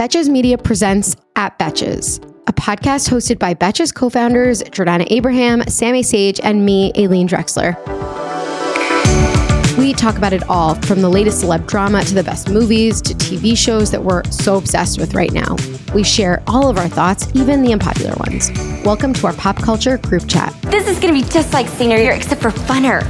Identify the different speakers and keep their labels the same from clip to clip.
Speaker 1: Betches Media presents At Betches, a podcast hosted by Betches co founders Jordana Abraham, Sammy Sage, and me, Aileen Drexler. We talk about it all from the latest celeb drama to the best movies to TV shows that we're so obsessed with right now. We share all of our thoughts, even the unpopular ones. Welcome to our pop culture group chat.
Speaker 2: This is gonna be just like senior year, except for funner.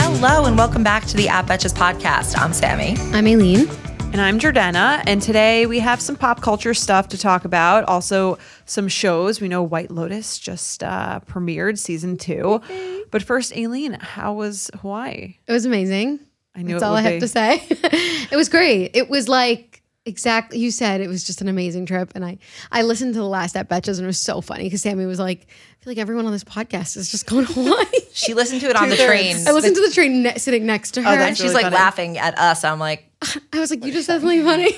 Speaker 3: Hello and welcome back to the At Betches podcast. I'm Sammy.
Speaker 1: I'm Aileen.
Speaker 4: And I'm Jordana, and today we have some pop culture stuff to talk about. Also, some shows. We know White Lotus just uh, premiered season two. But first, Aileen, how was Hawaii?
Speaker 1: It was amazing.
Speaker 4: I knew
Speaker 1: That's
Speaker 4: it
Speaker 1: all
Speaker 4: would
Speaker 1: I have
Speaker 4: be.
Speaker 1: to say. it was great. It was like exactly you said. It was just an amazing trip, and I I listened to the last at Betches, and it was so funny because Sammy was like, "I feel like everyone on this podcast is just going to Hawaii."
Speaker 3: She listened to it on the train.
Speaker 1: I listened to the train ne- sitting next to her.
Speaker 3: and
Speaker 4: that's
Speaker 3: she's
Speaker 4: really
Speaker 3: like
Speaker 4: funny.
Speaker 3: laughing at us. I'm like,
Speaker 1: I was like, "You just said something funny."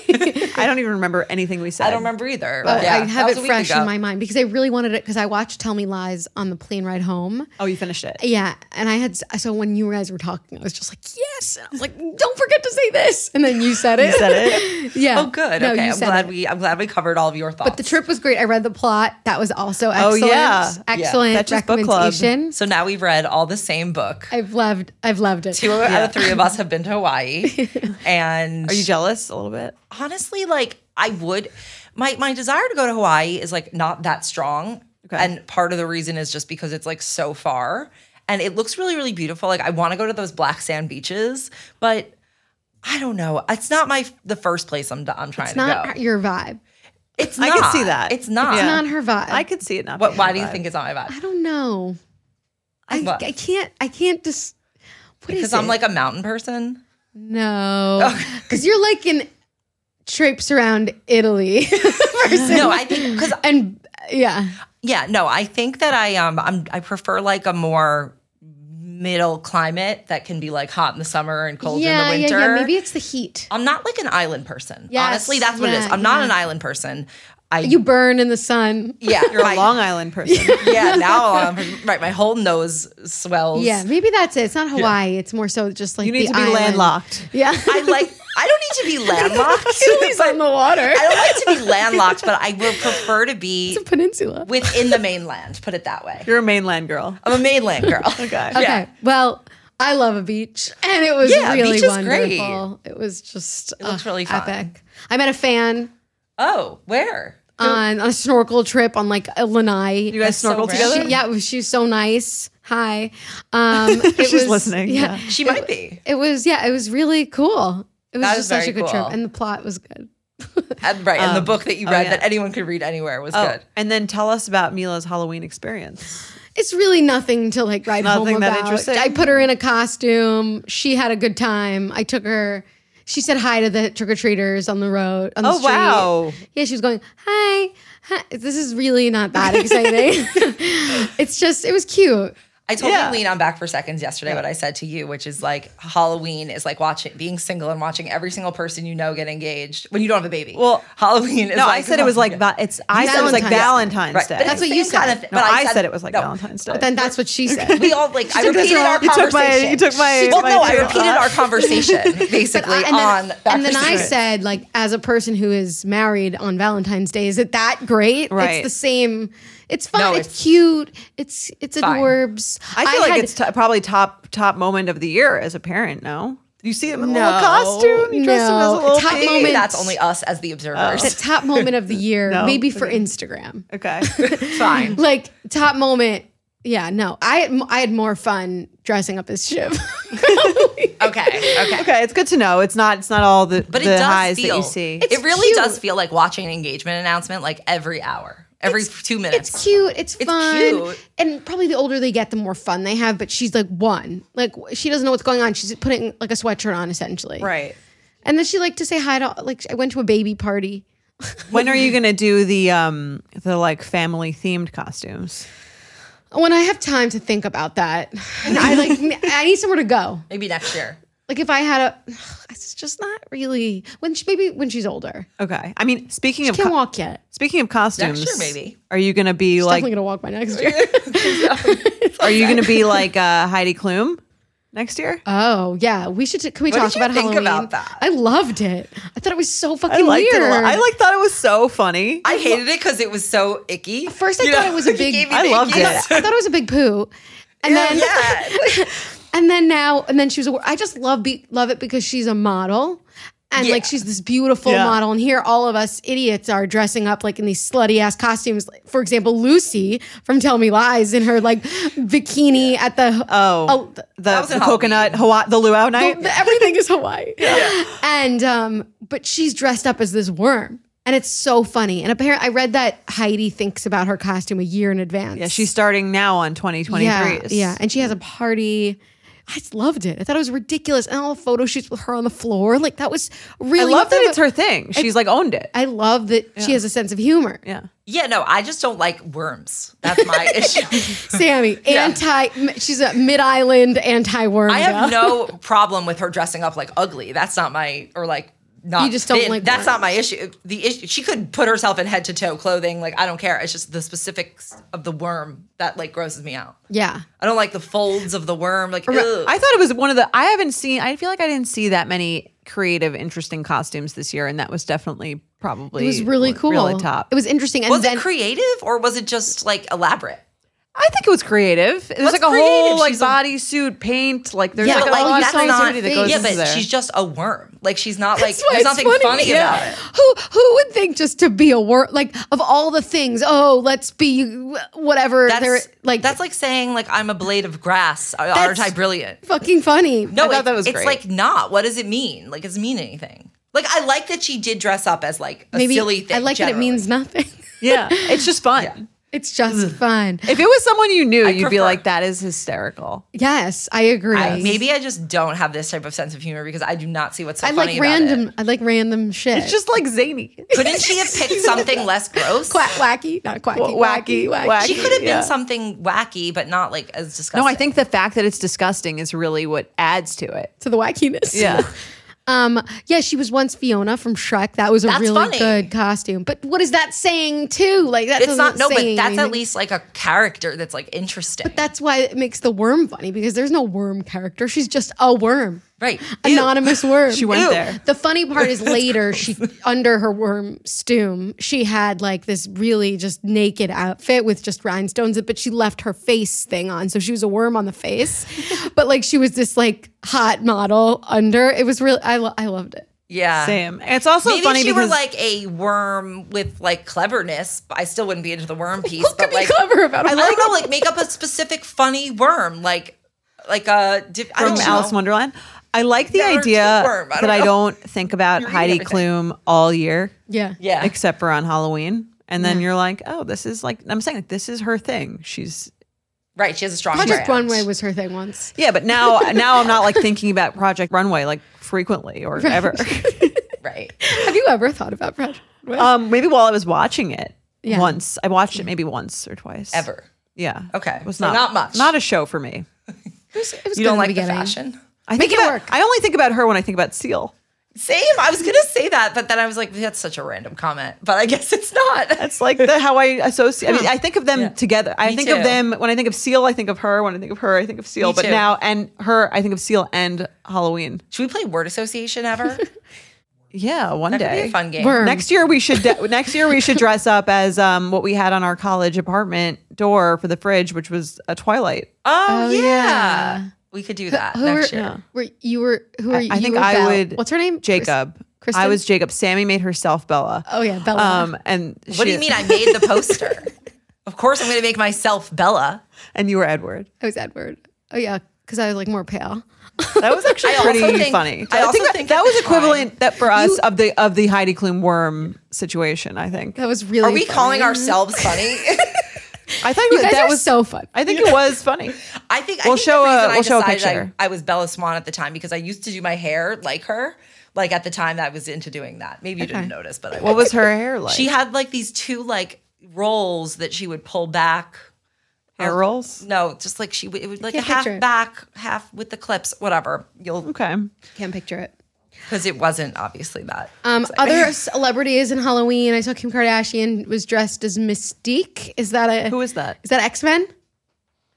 Speaker 4: I don't even remember anything we said.
Speaker 3: I don't remember either.
Speaker 1: But
Speaker 3: yeah,
Speaker 1: I have it fresh
Speaker 3: ago.
Speaker 1: in my mind because I really wanted it because I watched Tell Me Lies on the plane ride home.
Speaker 4: Oh, you finished it.
Speaker 1: Yeah, and I had so when you guys were talking, I was just like, "Yes," and I was like, "Don't forget to say this," and then you said it.
Speaker 4: You said it.
Speaker 1: yeah.
Speaker 3: Oh, good.
Speaker 1: No,
Speaker 3: okay,
Speaker 1: you
Speaker 3: I'm
Speaker 1: said
Speaker 3: glad
Speaker 1: it.
Speaker 3: we. I'm glad we covered all of your thoughts.
Speaker 1: But the trip was great. I read the plot. That was also excellent.
Speaker 4: Oh,
Speaker 1: excellent.
Speaker 4: yeah.
Speaker 1: Excellent
Speaker 4: Yeah. Betches Book Club.
Speaker 3: So now we've read all the same book.
Speaker 1: I've loved I've loved it.
Speaker 3: Two out of three of us have been to Hawaii, and
Speaker 4: Are you jealous a little bit?
Speaker 3: honestly, like I would, my my desire to go to Hawaii is like not that strong,
Speaker 4: Okay.
Speaker 3: and part of the reason is just because it's like so far, and it looks really really beautiful. Like I want to go to those black sand beaches, but I don't know. It's not my the first place I'm I'm trying
Speaker 1: It's
Speaker 3: to
Speaker 1: not
Speaker 3: go.
Speaker 1: your vibe.
Speaker 3: It's not.
Speaker 4: I can see that.
Speaker 3: It's not.
Speaker 4: Yeah.
Speaker 1: Not her vibe.
Speaker 4: I could see it not.
Speaker 3: What?
Speaker 4: being
Speaker 3: Why
Speaker 4: my
Speaker 3: do you
Speaker 4: vibe.
Speaker 3: think it's not my vibe?
Speaker 1: I don't know. I, I can't I can't just what is
Speaker 3: Because I'm
Speaker 1: it?
Speaker 3: like a mountain person.
Speaker 1: No because you're like an traipse around Italy person.
Speaker 3: No, I think because
Speaker 1: and yeah
Speaker 3: yeah, no, I think that I um I'm I prefer like a more middle climate that can be like hot in the summer and cold
Speaker 1: yeah
Speaker 3: in the
Speaker 1: yeah
Speaker 3: winter.
Speaker 1: yeah maybe it's the heat.
Speaker 3: I'm not like an island person.
Speaker 1: Yes,
Speaker 3: Honestly, that's what it is. I'm not
Speaker 1: yeah.
Speaker 3: an island person. I
Speaker 1: You burn in the sun.
Speaker 3: yeah,
Speaker 4: You're
Speaker 3: my-
Speaker 4: a Long Island person.
Speaker 3: yeah. Now I'm right. My whole nose swells.
Speaker 1: Yeah, maybe that's it. It's not Hawaii. It's more so just like
Speaker 4: You need
Speaker 1: the
Speaker 4: to be
Speaker 1: island.
Speaker 4: landlocked.
Speaker 1: Yeah,
Speaker 3: I like. I don't need to be landlocked.
Speaker 1: Italy's on the water.
Speaker 3: I don't like to be landlocked, but I would prefer to be
Speaker 1: It's a peninsula.
Speaker 3: within the mainland. Put it that way.
Speaker 4: You're a mainland girl.
Speaker 3: I'm a mainland girl.
Speaker 4: Okay.
Speaker 1: Okay.
Speaker 3: Yeah.
Speaker 1: Well, I love a beach, and it was
Speaker 3: Yeah,
Speaker 1: really
Speaker 3: beach is
Speaker 1: wonderful. It was just it
Speaker 3: looks really fun.
Speaker 1: epic. I met a fan
Speaker 3: Oh, where?
Speaker 1: On a snorkel trip on like a lanai.
Speaker 4: You guys
Speaker 3: so
Speaker 4: snorkeled
Speaker 3: random.
Speaker 4: together.
Speaker 1: She- yeah, it was, she was so nice. Hi. Um, it
Speaker 4: She's
Speaker 1: was,
Speaker 4: listening, yeah.
Speaker 3: She might be.
Speaker 1: It was yeah. It was really cool. It was
Speaker 3: That
Speaker 1: just such a
Speaker 3: very
Speaker 1: good trip, and the plot was good.
Speaker 3: And, right, and the book that you read
Speaker 4: yeah.
Speaker 3: that anyone could read anywhere was
Speaker 4: Oh,
Speaker 3: good.
Speaker 4: and then tell us about Mila's Halloween experience.
Speaker 1: It's really nothing to like write home
Speaker 4: Nothing that
Speaker 1: about.
Speaker 4: interesting?
Speaker 1: I put her in a costume. She had a good time. I took her. She said hi to the trick or treaters on the road. On the
Speaker 4: Oh,
Speaker 1: street.
Speaker 4: wow.
Speaker 1: Yeah, she was going hi. hi. This is really not that exciting. it's just it was cute.
Speaker 3: I told
Speaker 4: Yeah.
Speaker 3: Aileen on Back for Seconds yesterday what I said to you, which is like Halloween is like watching, being single and watching every single person you know get engaged when you don't have a baby.
Speaker 4: Well,
Speaker 3: Halloween is
Speaker 4: No,
Speaker 3: like
Speaker 4: I said it was like va- it's. I said it was like
Speaker 1: Valentine's.
Speaker 4: Valentine's
Speaker 3: Right,
Speaker 4: Day.
Speaker 3: but
Speaker 1: That's what you
Speaker 3: same kind
Speaker 1: said.
Speaker 3: of
Speaker 4: no,
Speaker 3: but
Speaker 4: I, said, it was like
Speaker 3: no.
Speaker 4: Valentine's Day.
Speaker 1: But then that's what she said.
Speaker 3: We all like I repeated
Speaker 1: wrong.
Speaker 3: our
Speaker 4: You took my-
Speaker 3: conversation.
Speaker 4: you took my-
Speaker 3: Well,
Speaker 4: my
Speaker 3: no, I repeated
Speaker 4: thought.
Speaker 3: our conversation basically
Speaker 1: I- and
Speaker 3: on.
Speaker 1: then,
Speaker 3: Back
Speaker 1: and then I said, like, as a person who is married on Valentine's Day, is it that great?
Speaker 4: Right.
Speaker 1: It's the same. It's fun.
Speaker 3: No,
Speaker 1: it's,
Speaker 3: it's-
Speaker 1: cute. It's it's
Speaker 3: fine.
Speaker 1: adorbs.
Speaker 4: I feel like
Speaker 1: had-
Speaker 4: it's t- probably top top moment of the year as a parent. No, you see him in a little costume. You dress him as a
Speaker 1: no.
Speaker 4: little
Speaker 1: Top
Speaker 4: pig.
Speaker 1: moment-
Speaker 3: that's only us as the observers.
Speaker 1: the top moment of the year,
Speaker 4: No?
Speaker 1: maybe for Instagram.
Speaker 4: Okay.
Speaker 3: Fine.
Speaker 1: Like top moment. Yeah, no, I had, I had more fun dressing up as Shiv.
Speaker 3: Okay. Okay.
Speaker 4: okay, it's good to know. It's not. It's not all the
Speaker 3: But
Speaker 4: the
Speaker 3: it does
Speaker 4: highs
Speaker 3: feel.
Speaker 4: that you see.
Speaker 3: It really
Speaker 1: cute.
Speaker 3: does feel like watching an engagement announcement like every hour, every two minutes.
Speaker 1: It's cute. It's,
Speaker 3: It's
Speaker 1: fun.
Speaker 3: cute.
Speaker 1: And probably the older they get, the more fun they have. But she's like one. Like she doesn't know what's going on. She's putting like a sweatshirt on essentially.
Speaker 4: right.
Speaker 1: And then she like to say hi to like I went to a baby party.
Speaker 4: When are you gonna do the um the like family themed costumes?
Speaker 1: When I have time to think about that, I like I need somewhere to go.
Speaker 3: Maybe next year.
Speaker 1: Like if I had a, it's just not really when she maybe when she's older.
Speaker 4: Okay. I mean, speaking of
Speaker 1: Can't
Speaker 4: co-
Speaker 1: walk yet.
Speaker 4: speaking of costumes,
Speaker 3: Next year, maybe.
Speaker 4: Are you gonna be
Speaker 1: She's
Speaker 4: like?
Speaker 1: definitely gonna walk by next year.
Speaker 4: Are you gonna be like uh, Heidi Klum? next year?
Speaker 1: Oh yeah, we should. Can we
Speaker 3: What
Speaker 1: talk
Speaker 3: did you
Speaker 1: about
Speaker 3: think
Speaker 1: Halloween?
Speaker 3: about that?
Speaker 1: I loved it. I thought it was so fucking
Speaker 4: I liked
Speaker 1: weird.
Speaker 4: it a lot. I like thought it was so funny.
Speaker 3: I hated it because it was so icky.
Speaker 1: At first, I
Speaker 3: You
Speaker 1: thought
Speaker 3: know?
Speaker 1: it was a big.
Speaker 3: gave me
Speaker 4: I
Speaker 3: the
Speaker 4: loved
Speaker 3: ickies.
Speaker 4: it.
Speaker 1: I thought it was a big poo. And
Speaker 3: Yeah,
Speaker 1: then
Speaker 3: yeah.
Speaker 1: And then now and then she was a, I just love be, love it because she's a model. And like she's this beautiful
Speaker 4: Yeah.
Speaker 1: model, and here all of us idiots are dressing up like in these slutty ass costumes. For example, Lucy from Tell Me Lies in her like bikini at the
Speaker 4: Oh,
Speaker 1: th-
Speaker 4: the, the coconut Hawaii, the luau night.
Speaker 1: the- everything is Hawaii. And um, but she's dressed up as this worm. And it's so funny. And apparently I read that Heidi thinks about her costume a year in advance.
Speaker 4: yeah, she's starting now on 2023.
Speaker 1: yeah, yeah. And she has a party. I just loved it. I thought it was ridiculous. And all the photo shoots with her on the floor. Like that was really I
Speaker 4: love that it's her thing. She's like owned it.
Speaker 1: I love that she has a sense of humor.
Speaker 4: yeah.
Speaker 3: Yeah, no, I just don't like worms. That's my issue.
Speaker 1: Sammy, anti she's a mid-island anti-worm.
Speaker 3: I have no problem with her dressing up like ugly. That's not my or like not.
Speaker 1: You just don't
Speaker 3: thin.
Speaker 1: like
Speaker 3: That's
Speaker 1: worms.
Speaker 3: not my issue. The issue she could put herself in head to toe clothing. Like I don't care. It's just the specifics of the worm that like grosses me out.
Speaker 1: Yeah.
Speaker 3: I don't like the folds of the worm. Like ugh.
Speaker 4: I thought it was one of the. I haven't seen. I feel like I didn't see that many creative, interesting costumes this year, and that was definitely probably
Speaker 1: It was really cool.
Speaker 4: really top.
Speaker 1: It was interesting. And
Speaker 3: was
Speaker 1: then
Speaker 3: it creative or was it just like elaborate?
Speaker 4: I think it was creative. It was
Speaker 3: What's
Speaker 4: like a
Speaker 3: creative?
Speaker 4: whole like
Speaker 3: She's a-
Speaker 4: bodysuit paint. Like there's
Speaker 1: Yeah,
Speaker 4: like
Speaker 1: but,
Speaker 4: a
Speaker 1: like,
Speaker 4: lot
Speaker 1: you
Speaker 4: of
Speaker 1: saw her
Speaker 4: creativity that
Speaker 1: face.
Speaker 4: goes
Speaker 3: Yeah,
Speaker 4: into
Speaker 3: but
Speaker 4: there.
Speaker 3: she's just a worm. Like she's not like
Speaker 1: That's why
Speaker 3: there's
Speaker 1: it's
Speaker 3: nothing funny,
Speaker 1: Yeah.
Speaker 3: about it.
Speaker 1: Who who would think just to be a worm like of all the things? Oh, let's be whatever. they're
Speaker 3: That's
Speaker 1: like
Speaker 3: that's like saying like I'm a blade of grass. Aren't
Speaker 1: That's-
Speaker 3: I brilliant?
Speaker 1: fucking funny.
Speaker 3: No,
Speaker 4: thought
Speaker 3: it-
Speaker 4: that was
Speaker 3: it's
Speaker 4: great.
Speaker 3: like not. What does it mean? Like, does it mean anything? Like, I like that she did dress up as like a
Speaker 1: Maybe
Speaker 3: silly thing.
Speaker 1: I like that it
Speaker 3: generally.
Speaker 1: means nothing.
Speaker 4: yeah, it's just fun.
Speaker 1: It's just fun.
Speaker 4: If it was someone you knew,
Speaker 3: I
Speaker 4: you'd be
Speaker 3: prefer-
Speaker 4: like, "That is hysterical."
Speaker 1: Yes, I agree.
Speaker 3: I- maybe I just don't have this type of sense of humor because I do not see what's so
Speaker 1: I
Speaker 3: funny
Speaker 1: like
Speaker 3: about
Speaker 1: random.
Speaker 3: it.
Speaker 1: I like random shit.
Speaker 4: It's just like zany.
Speaker 3: Couldn't she have picked something less gross?
Speaker 1: quack wacky, not quacky, wacky,
Speaker 4: Wacky,
Speaker 1: wacky.
Speaker 4: wacky.
Speaker 3: She could have been something wacky, but not like as disgusting.
Speaker 4: No, I think the fact that it's disgusting is really what adds to it.
Speaker 1: to the wackiness.
Speaker 4: Yeah.
Speaker 1: Um. Yeah, she was once Fiona from Shrek. That was a
Speaker 3: That's
Speaker 1: really
Speaker 3: funny.
Speaker 1: good costume. But what is that saying too? Like that's
Speaker 3: it's
Speaker 1: doesn't.
Speaker 3: No, but that's
Speaker 1: anything.
Speaker 3: at least like a character that's like interesting.
Speaker 1: But that's why it makes the worm funny because there's no worm character. She's just a worm.
Speaker 3: Right. Ew.
Speaker 1: Anonymous worm.
Speaker 4: She went
Speaker 3: Ew.
Speaker 4: there.
Speaker 1: The funny part is later she under her worm stoom, she had like this really just naked outfit with just rhinestones, but she left her face thing on. So she was a worm on the face. but like she was this like hot model under. It was really I lo- I loved it.
Speaker 3: Yeah.
Speaker 4: Same. It's also
Speaker 3: Maybe
Speaker 4: funny
Speaker 3: she
Speaker 4: because
Speaker 3: were like a worm with like cleverness. I still wouldn't be into the worm piece.
Speaker 1: What could
Speaker 3: but
Speaker 1: be
Speaker 3: like,
Speaker 1: clever about
Speaker 3: I
Speaker 1: a
Speaker 3: don't know, like make up a specific funny worm, like like uh, a diff- I
Speaker 4: from
Speaker 3: don't
Speaker 4: Alice in
Speaker 3: know.
Speaker 4: Wonderland. I like the
Speaker 3: Yeah,
Speaker 4: idea
Speaker 3: Worm, I don't
Speaker 4: that I don't think about
Speaker 3: You're
Speaker 4: Heidi. Klum all year,
Speaker 1: Yeah.
Speaker 3: Yeah,
Speaker 4: except for on Halloween. And then you're like, oh, this is like I'm saying, like, this is her thing. She's
Speaker 3: right. She has a strong
Speaker 1: Project
Speaker 3: brand.
Speaker 1: Runway was her thing once.
Speaker 4: yeah, but now now I'm not like thinking about Project Runway like frequently or ever.
Speaker 3: right.
Speaker 1: Have you ever thought about Project Runway?
Speaker 4: um, maybe while I was watching it
Speaker 1: Yeah.
Speaker 4: once, I watched it maybe once or twice
Speaker 3: Ever.
Speaker 4: Yeah.
Speaker 3: Okay.
Speaker 4: It was
Speaker 3: So
Speaker 4: not
Speaker 3: not much.
Speaker 4: Not a show for me.
Speaker 1: it was, it was
Speaker 3: You
Speaker 1: good
Speaker 3: don't
Speaker 1: in
Speaker 3: like the
Speaker 1: beginning.
Speaker 3: fashion.
Speaker 4: I think
Speaker 1: it
Speaker 4: about,
Speaker 1: work.
Speaker 4: I only think about her when I think about Seal.
Speaker 3: Same. I was gonna say that, but then I was like, that's such a random comment. But I guess it's not.
Speaker 4: That's like the, how I associate. I mean, I think of them
Speaker 3: Yeah.
Speaker 4: together. I
Speaker 3: Me
Speaker 4: think
Speaker 3: too.
Speaker 4: of them when I think of Seal. I think of her. When I think of her, I think of Seal.
Speaker 3: Me
Speaker 4: but
Speaker 3: too.
Speaker 4: now and her, I think of Seal and Halloween.
Speaker 3: Should we play word association ever?
Speaker 4: Yeah, one
Speaker 3: That could be
Speaker 4: day.
Speaker 3: a fun game.
Speaker 1: Worm.
Speaker 4: Next year we should de- next year we should dress up as um what we had on our college apartment door for the fridge, which was a Twilight.
Speaker 3: Oh,
Speaker 1: Oh,
Speaker 3: yeah.
Speaker 1: yeah.
Speaker 3: We could do that
Speaker 1: Who
Speaker 3: next
Speaker 1: were,
Speaker 3: year.
Speaker 1: were you were who were
Speaker 4: I,
Speaker 1: you?
Speaker 4: I think
Speaker 1: were
Speaker 4: I
Speaker 1: Belle.
Speaker 4: would.
Speaker 1: What's her name?
Speaker 4: Jacob.
Speaker 1: Chris-
Speaker 4: I was Jacob. Sammy made herself Bella.
Speaker 1: Oh yeah, Bella.
Speaker 4: Um, and
Speaker 3: What
Speaker 4: she-
Speaker 3: do you mean I made the poster? of course I'm gonna make myself Bella.
Speaker 4: And you were Edward.
Speaker 1: I was Edward. Oh yeah, because I was like more pale.
Speaker 4: That was actually
Speaker 3: I
Speaker 4: pretty
Speaker 3: think-
Speaker 4: funny.
Speaker 3: I also
Speaker 4: that,
Speaker 3: think
Speaker 4: that
Speaker 3: at
Speaker 4: was equivalent
Speaker 3: time-
Speaker 4: that for us of the of the Heidi Klum worm situation. I think.
Speaker 1: That was really.
Speaker 3: Are we
Speaker 1: funny.
Speaker 3: calling ourselves funny?
Speaker 4: I thought
Speaker 1: You guys
Speaker 4: that
Speaker 1: are
Speaker 4: was
Speaker 1: so fun.
Speaker 4: I think it was funny.
Speaker 3: I think
Speaker 4: We'll
Speaker 3: I think
Speaker 4: show
Speaker 3: the
Speaker 4: a we'll show a picture.
Speaker 3: I, I was Bella Swan at the time because I used to do my hair like her. Like at the time that I was into doing that. Maybe you didn't notice, but I
Speaker 4: What was her hair like?
Speaker 3: She had like these two like rolls that she would pull back.
Speaker 4: hair oh, rolls.
Speaker 3: No, just like she would, it would like a half
Speaker 1: picture
Speaker 3: back, half with the clips, whatever. You'll
Speaker 4: Okay.
Speaker 1: Can't picture it.
Speaker 3: Because it wasn't obviously that.
Speaker 1: Um, other celebrities in Halloween. I saw Kim Kardashian was dressed as Mystique. Is that a
Speaker 4: Who is that?
Speaker 1: Is that X Men?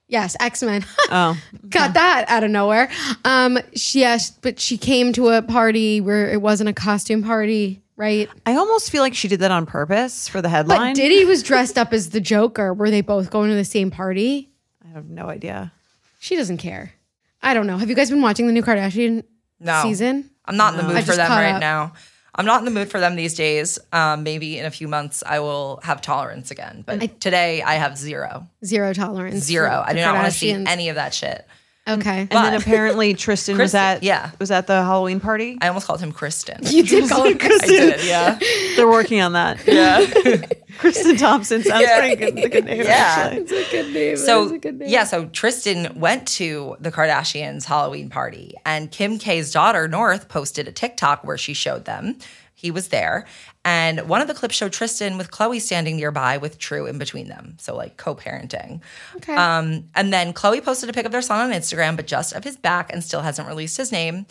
Speaker 1: Yes, X Men.
Speaker 4: Oh,
Speaker 1: Got that out of nowhere. Um, she, yes, but she came to a party where it wasn't a costume party, right?
Speaker 4: I almost feel like she did that on purpose for the
Speaker 1: But
Speaker 4: headline.
Speaker 1: Diddy was dressed up as the Joker. Were they both going to the same party?
Speaker 4: I have no idea.
Speaker 1: She doesn't care. I don't know. Have you guys been watching the new Kardashian
Speaker 3: No.
Speaker 1: season?
Speaker 3: I'm not in the
Speaker 1: I
Speaker 3: mood for them right
Speaker 1: up.
Speaker 3: now. I'm not in the mood for them these days. Um, maybe in a few months I will have tolerance again. But today I have zero.
Speaker 1: Zero tolerance.
Speaker 3: Zero. I do not want to see any of that shit.
Speaker 1: Okay.
Speaker 4: And then apparently Tristan was at
Speaker 3: yeah.
Speaker 4: was at the Halloween party.
Speaker 3: I almost called him Kristen.
Speaker 1: you did call it
Speaker 3: I did, yeah.
Speaker 4: They're working on that.
Speaker 3: Yeah.
Speaker 4: Kristen Thompson sounds
Speaker 3: Yeah.
Speaker 4: pretty good. It's a good name,
Speaker 3: Yeah.
Speaker 4: actually.
Speaker 1: It's a good name.
Speaker 3: So
Speaker 1: a good name.
Speaker 3: yeah, so Tristan went to the Kardashians' Halloween party, and Kim K's daughter North posted a TikTok where she showed them. He was there, and one of the clips showed Tristan with Khloé standing nearby with True in between them, so like co-parenting.
Speaker 1: Okay.
Speaker 3: Um, and then Khloé posted a pic of their son on Instagram, but just of his back, and still hasn't released his name.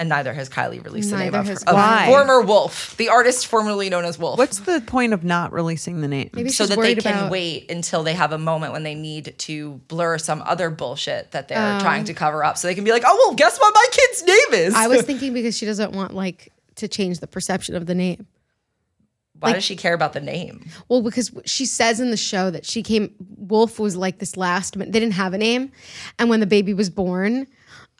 Speaker 3: And neither has Kylie released the name
Speaker 1: Neither
Speaker 3: of, her, of former Wolf, the artist formerly known as Wolf.
Speaker 4: What's the point of not releasing the name?
Speaker 1: Maybe
Speaker 3: so
Speaker 1: she's
Speaker 3: that they can
Speaker 1: about.
Speaker 3: wait until they have a moment when they need to blur some other bullshit that they're
Speaker 1: Oh.
Speaker 3: trying to cover up so they can be like oh well guess what my kid's name is
Speaker 1: I was thinking because she doesn't want like to change the perception of the name.
Speaker 3: why does she care about the name
Speaker 1: Well, because she says in the show that she came, Wolf was like this last, they didn't have a name. And when the baby was born,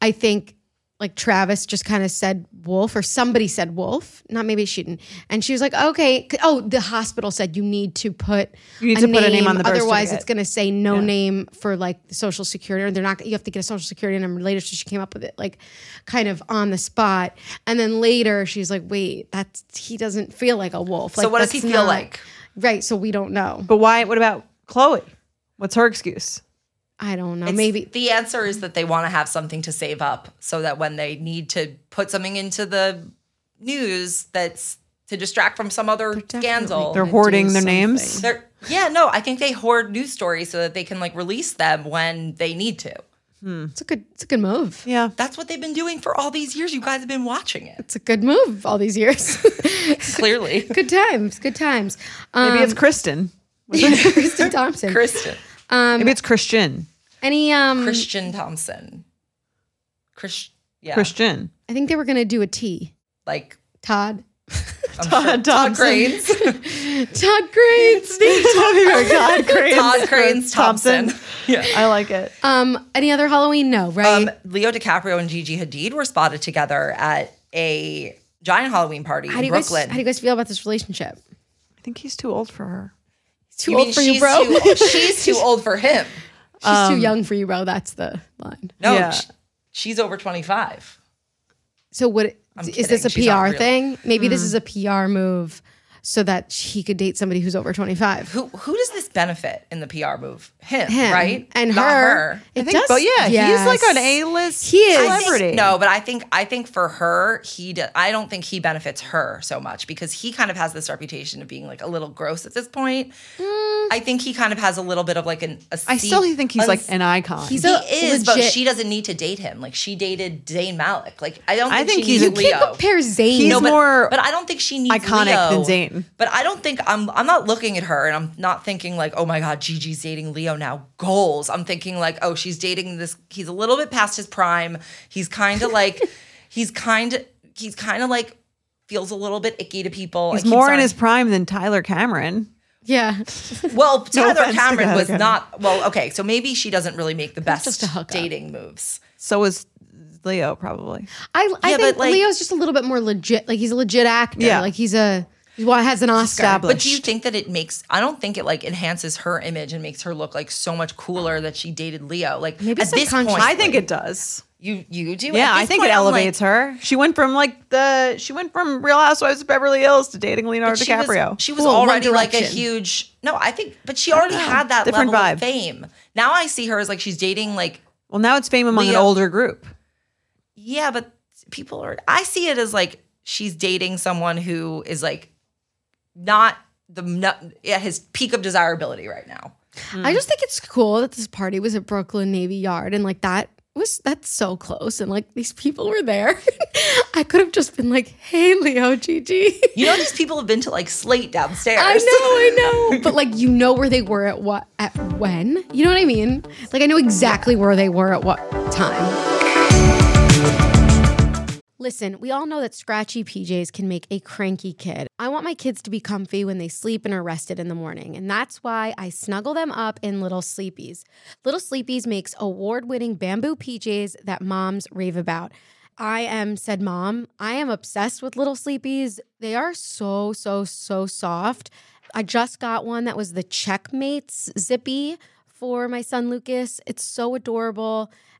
Speaker 1: I think like Travis just kind of said Wolf or somebody said Wolf, not maybe she didn't. And she was like, okay. Oh, the hospital said you need to put
Speaker 4: You need to put a name on the birth
Speaker 1: Otherwise, it's going to say no name for like the social security, or they're not, you have to get a social security number later. So she came up with it like kind of on the spot. And then later she's like, wait, that's, he doesn't feel like a wolf.
Speaker 3: So
Speaker 1: Like,
Speaker 3: what does he feel
Speaker 1: not-
Speaker 3: like?
Speaker 1: Right. So we don't know.
Speaker 4: But why? What about Khloé? What's her excuse?
Speaker 1: I don't know.
Speaker 3: It's-
Speaker 1: Maybe
Speaker 3: the answer is that they want to have something to save up so that when they need to put something into the news that's to distract from some other scandal
Speaker 4: They're hoarding their names.
Speaker 3: they're yeah no i think they hoard news stories so that they can like release them when they need to
Speaker 1: it's a good. It's a good move.
Speaker 4: Yeah.
Speaker 3: that's what they've been doing for all these years you guys have been watching it
Speaker 1: It's a good move. All these years.
Speaker 3: clearly
Speaker 1: good times. Good times. Um,
Speaker 4: Maybe it's Kristen.
Speaker 1: Kristen Thompson.
Speaker 3: Kristen.
Speaker 4: Maybe it's Christian.
Speaker 1: Any um?
Speaker 3: Christian Thompson. Chris, yeah,
Speaker 4: Christian.
Speaker 1: I think they were gonna do a T.
Speaker 3: like
Speaker 1: Todd.
Speaker 3: I'm
Speaker 4: Todd
Speaker 3: sure, Todd
Speaker 4: Thompson.
Speaker 3: Cranes,
Speaker 1: Todd Graves.
Speaker 4: God, Cranes.
Speaker 3: Todd Cranes Thompson. Yeah.
Speaker 4: I like it.
Speaker 1: um. Any other Halloween? No. Right.
Speaker 3: Um, Leo DiCaprio and Gigi Hadid were spotted together at a giant Halloween party
Speaker 1: how do
Speaker 3: in
Speaker 1: you guys?
Speaker 3: Brooklyn.
Speaker 1: How do you guys feel about this relationship?
Speaker 4: I think he's too old for her.
Speaker 1: Too
Speaker 3: You
Speaker 1: old for you, bro.
Speaker 3: Too, she's too old for him.
Speaker 1: She's too young for you, bro. That's the line.
Speaker 3: No,
Speaker 4: Yeah.
Speaker 3: sh- she's over 25.
Speaker 1: So what
Speaker 3: I'm
Speaker 1: is this a.
Speaker 3: She's
Speaker 1: PR thing? Maybe
Speaker 3: Hmm.
Speaker 1: this is a PR move so that he could date somebody who's over 25.
Speaker 3: Who who does this benefit in the PR move? Him,
Speaker 1: Him.
Speaker 3: right?
Speaker 1: And
Speaker 3: Not
Speaker 1: her. It
Speaker 4: I think,
Speaker 1: does.
Speaker 4: but yeah, he's like
Speaker 1: yes.
Speaker 4: an A-list
Speaker 1: He is.
Speaker 3: I think-
Speaker 4: celebrity.
Speaker 3: no, but I think I think for her, he. I don't think he benefits her so much because he kind of has this reputation of being like a little gross at this point. Mm. I think he kind of has a little bit of like an. A
Speaker 4: I still think he's
Speaker 3: uns-
Speaker 4: like an icon.
Speaker 1: He's
Speaker 3: He
Speaker 1: a
Speaker 3: is, but she doesn't need to date him. Like she dated Zayn Malik. Like I don't.
Speaker 4: I
Speaker 3: Think,
Speaker 4: think
Speaker 3: she
Speaker 4: he's
Speaker 3: needs
Speaker 4: a-
Speaker 1: You
Speaker 3: Leo.
Speaker 1: can't compare Zayn.
Speaker 4: He's
Speaker 3: No, but,
Speaker 4: more
Speaker 3: but I don't think she needs
Speaker 4: iconic
Speaker 3: Leo.
Speaker 4: than Zayn.
Speaker 3: But I don't think I'm. I'm not looking at her and I'm not thinking like, oh my god, Gigi's dating Leo now. Goals. I'm thinking like, oh, she's dating this. He's a little bit past his prime. He's kind of like, he's kind of, he's kind of like feels a little bit icky to people.
Speaker 4: He's
Speaker 3: keep
Speaker 4: more in his prime than Tyler Cameron.
Speaker 1: yeah.
Speaker 3: Well, Tyler
Speaker 4: offense
Speaker 3: Cameron was
Speaker 4: Cameron.
Speaker 3: not. Well, okay, so maybe she doesn't really make the best
Speaker 1: just a hookup.
Speaker 3: dating moves.
Speaker 4: So is Leo probably.
Speaker 1: I, I
Speaker 3: Yeah,
Speaker 1: think
Speaker 3: but, like-
Speaker 1: Leo's just a little bit more legit. Like he's a legit actor.
Speaker 4: Yeah.
Speaker 1: Like he's a, well, has an Oscar.
Speaker 4: Established.
Speaker 3: But do you think that it makes? I don't think it like enhances her image and makes her look like so much cooler that she dated Leo. Like
Speaker 1: Maybe
Speaker 3: at this
Speaker 1: subconscious-
Speaker 3: point,
Speaker 4: I think it does.
Speaker 3: you you do.
Speaker 4: Yeah, I think
Speaker 3: point,
Speaker 4: it
Speaker 3: I'm like-
Speaker 4: elevates her. She went from like the she went from Real Housewives of Beverly Hills to dating Leonardo
Speaker 3: she was-
Speaker 4: DiCaprio.
Speaker 3: She was
Speaker 1: Cool,
Speaker 3: already like a huge. No, I think, but she already had that
Speaker 4: Different
Speaker 3: level
Speaker 4: vibe.
Speaker 3: of fame. Now I see her as like she's dating like
Speaker 4: well, now it's fame among an older group.
Speaker 3: yeah, but people are. I see it as like she's dating someone who is like not the not, at his peak of desirability right now. Mm.
Speaker 1: I just think it's cool that this party was at Brooklyn Navy Yard and like that was that's so close, and like these people were there. I could have just been like, "Hey, Leo, Gigi."
Speaker 3: You know, these people have been to like Slate downstairs.
Speaker 1: I know, I know, but like you know where they were at what at when. You know what I mean? Like I know exactly where they were at what time. Listen, we all know that scratchy PJs can make a cranky kid. I want my kids to be comfy when they sleep and are rested in the morning, and that's why I snuggle them up in Little Sleepies. Little Sleepies makes award-winning bamboo PJs that moms rave about. I am said mom. I am obsessed with Little Sleepies. They are so so so soft. I just got one that was the Checkmates Zippy for my son Lucas. It's so adorable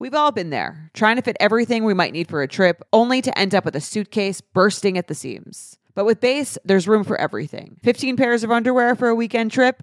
Speaker 4: We've all been there, trying to fit everything we might need for a trip, only to end up with a suitcase bursting at the seams. But with Béis, there's room for everything. 15 pairs of underwear for a weekend trip?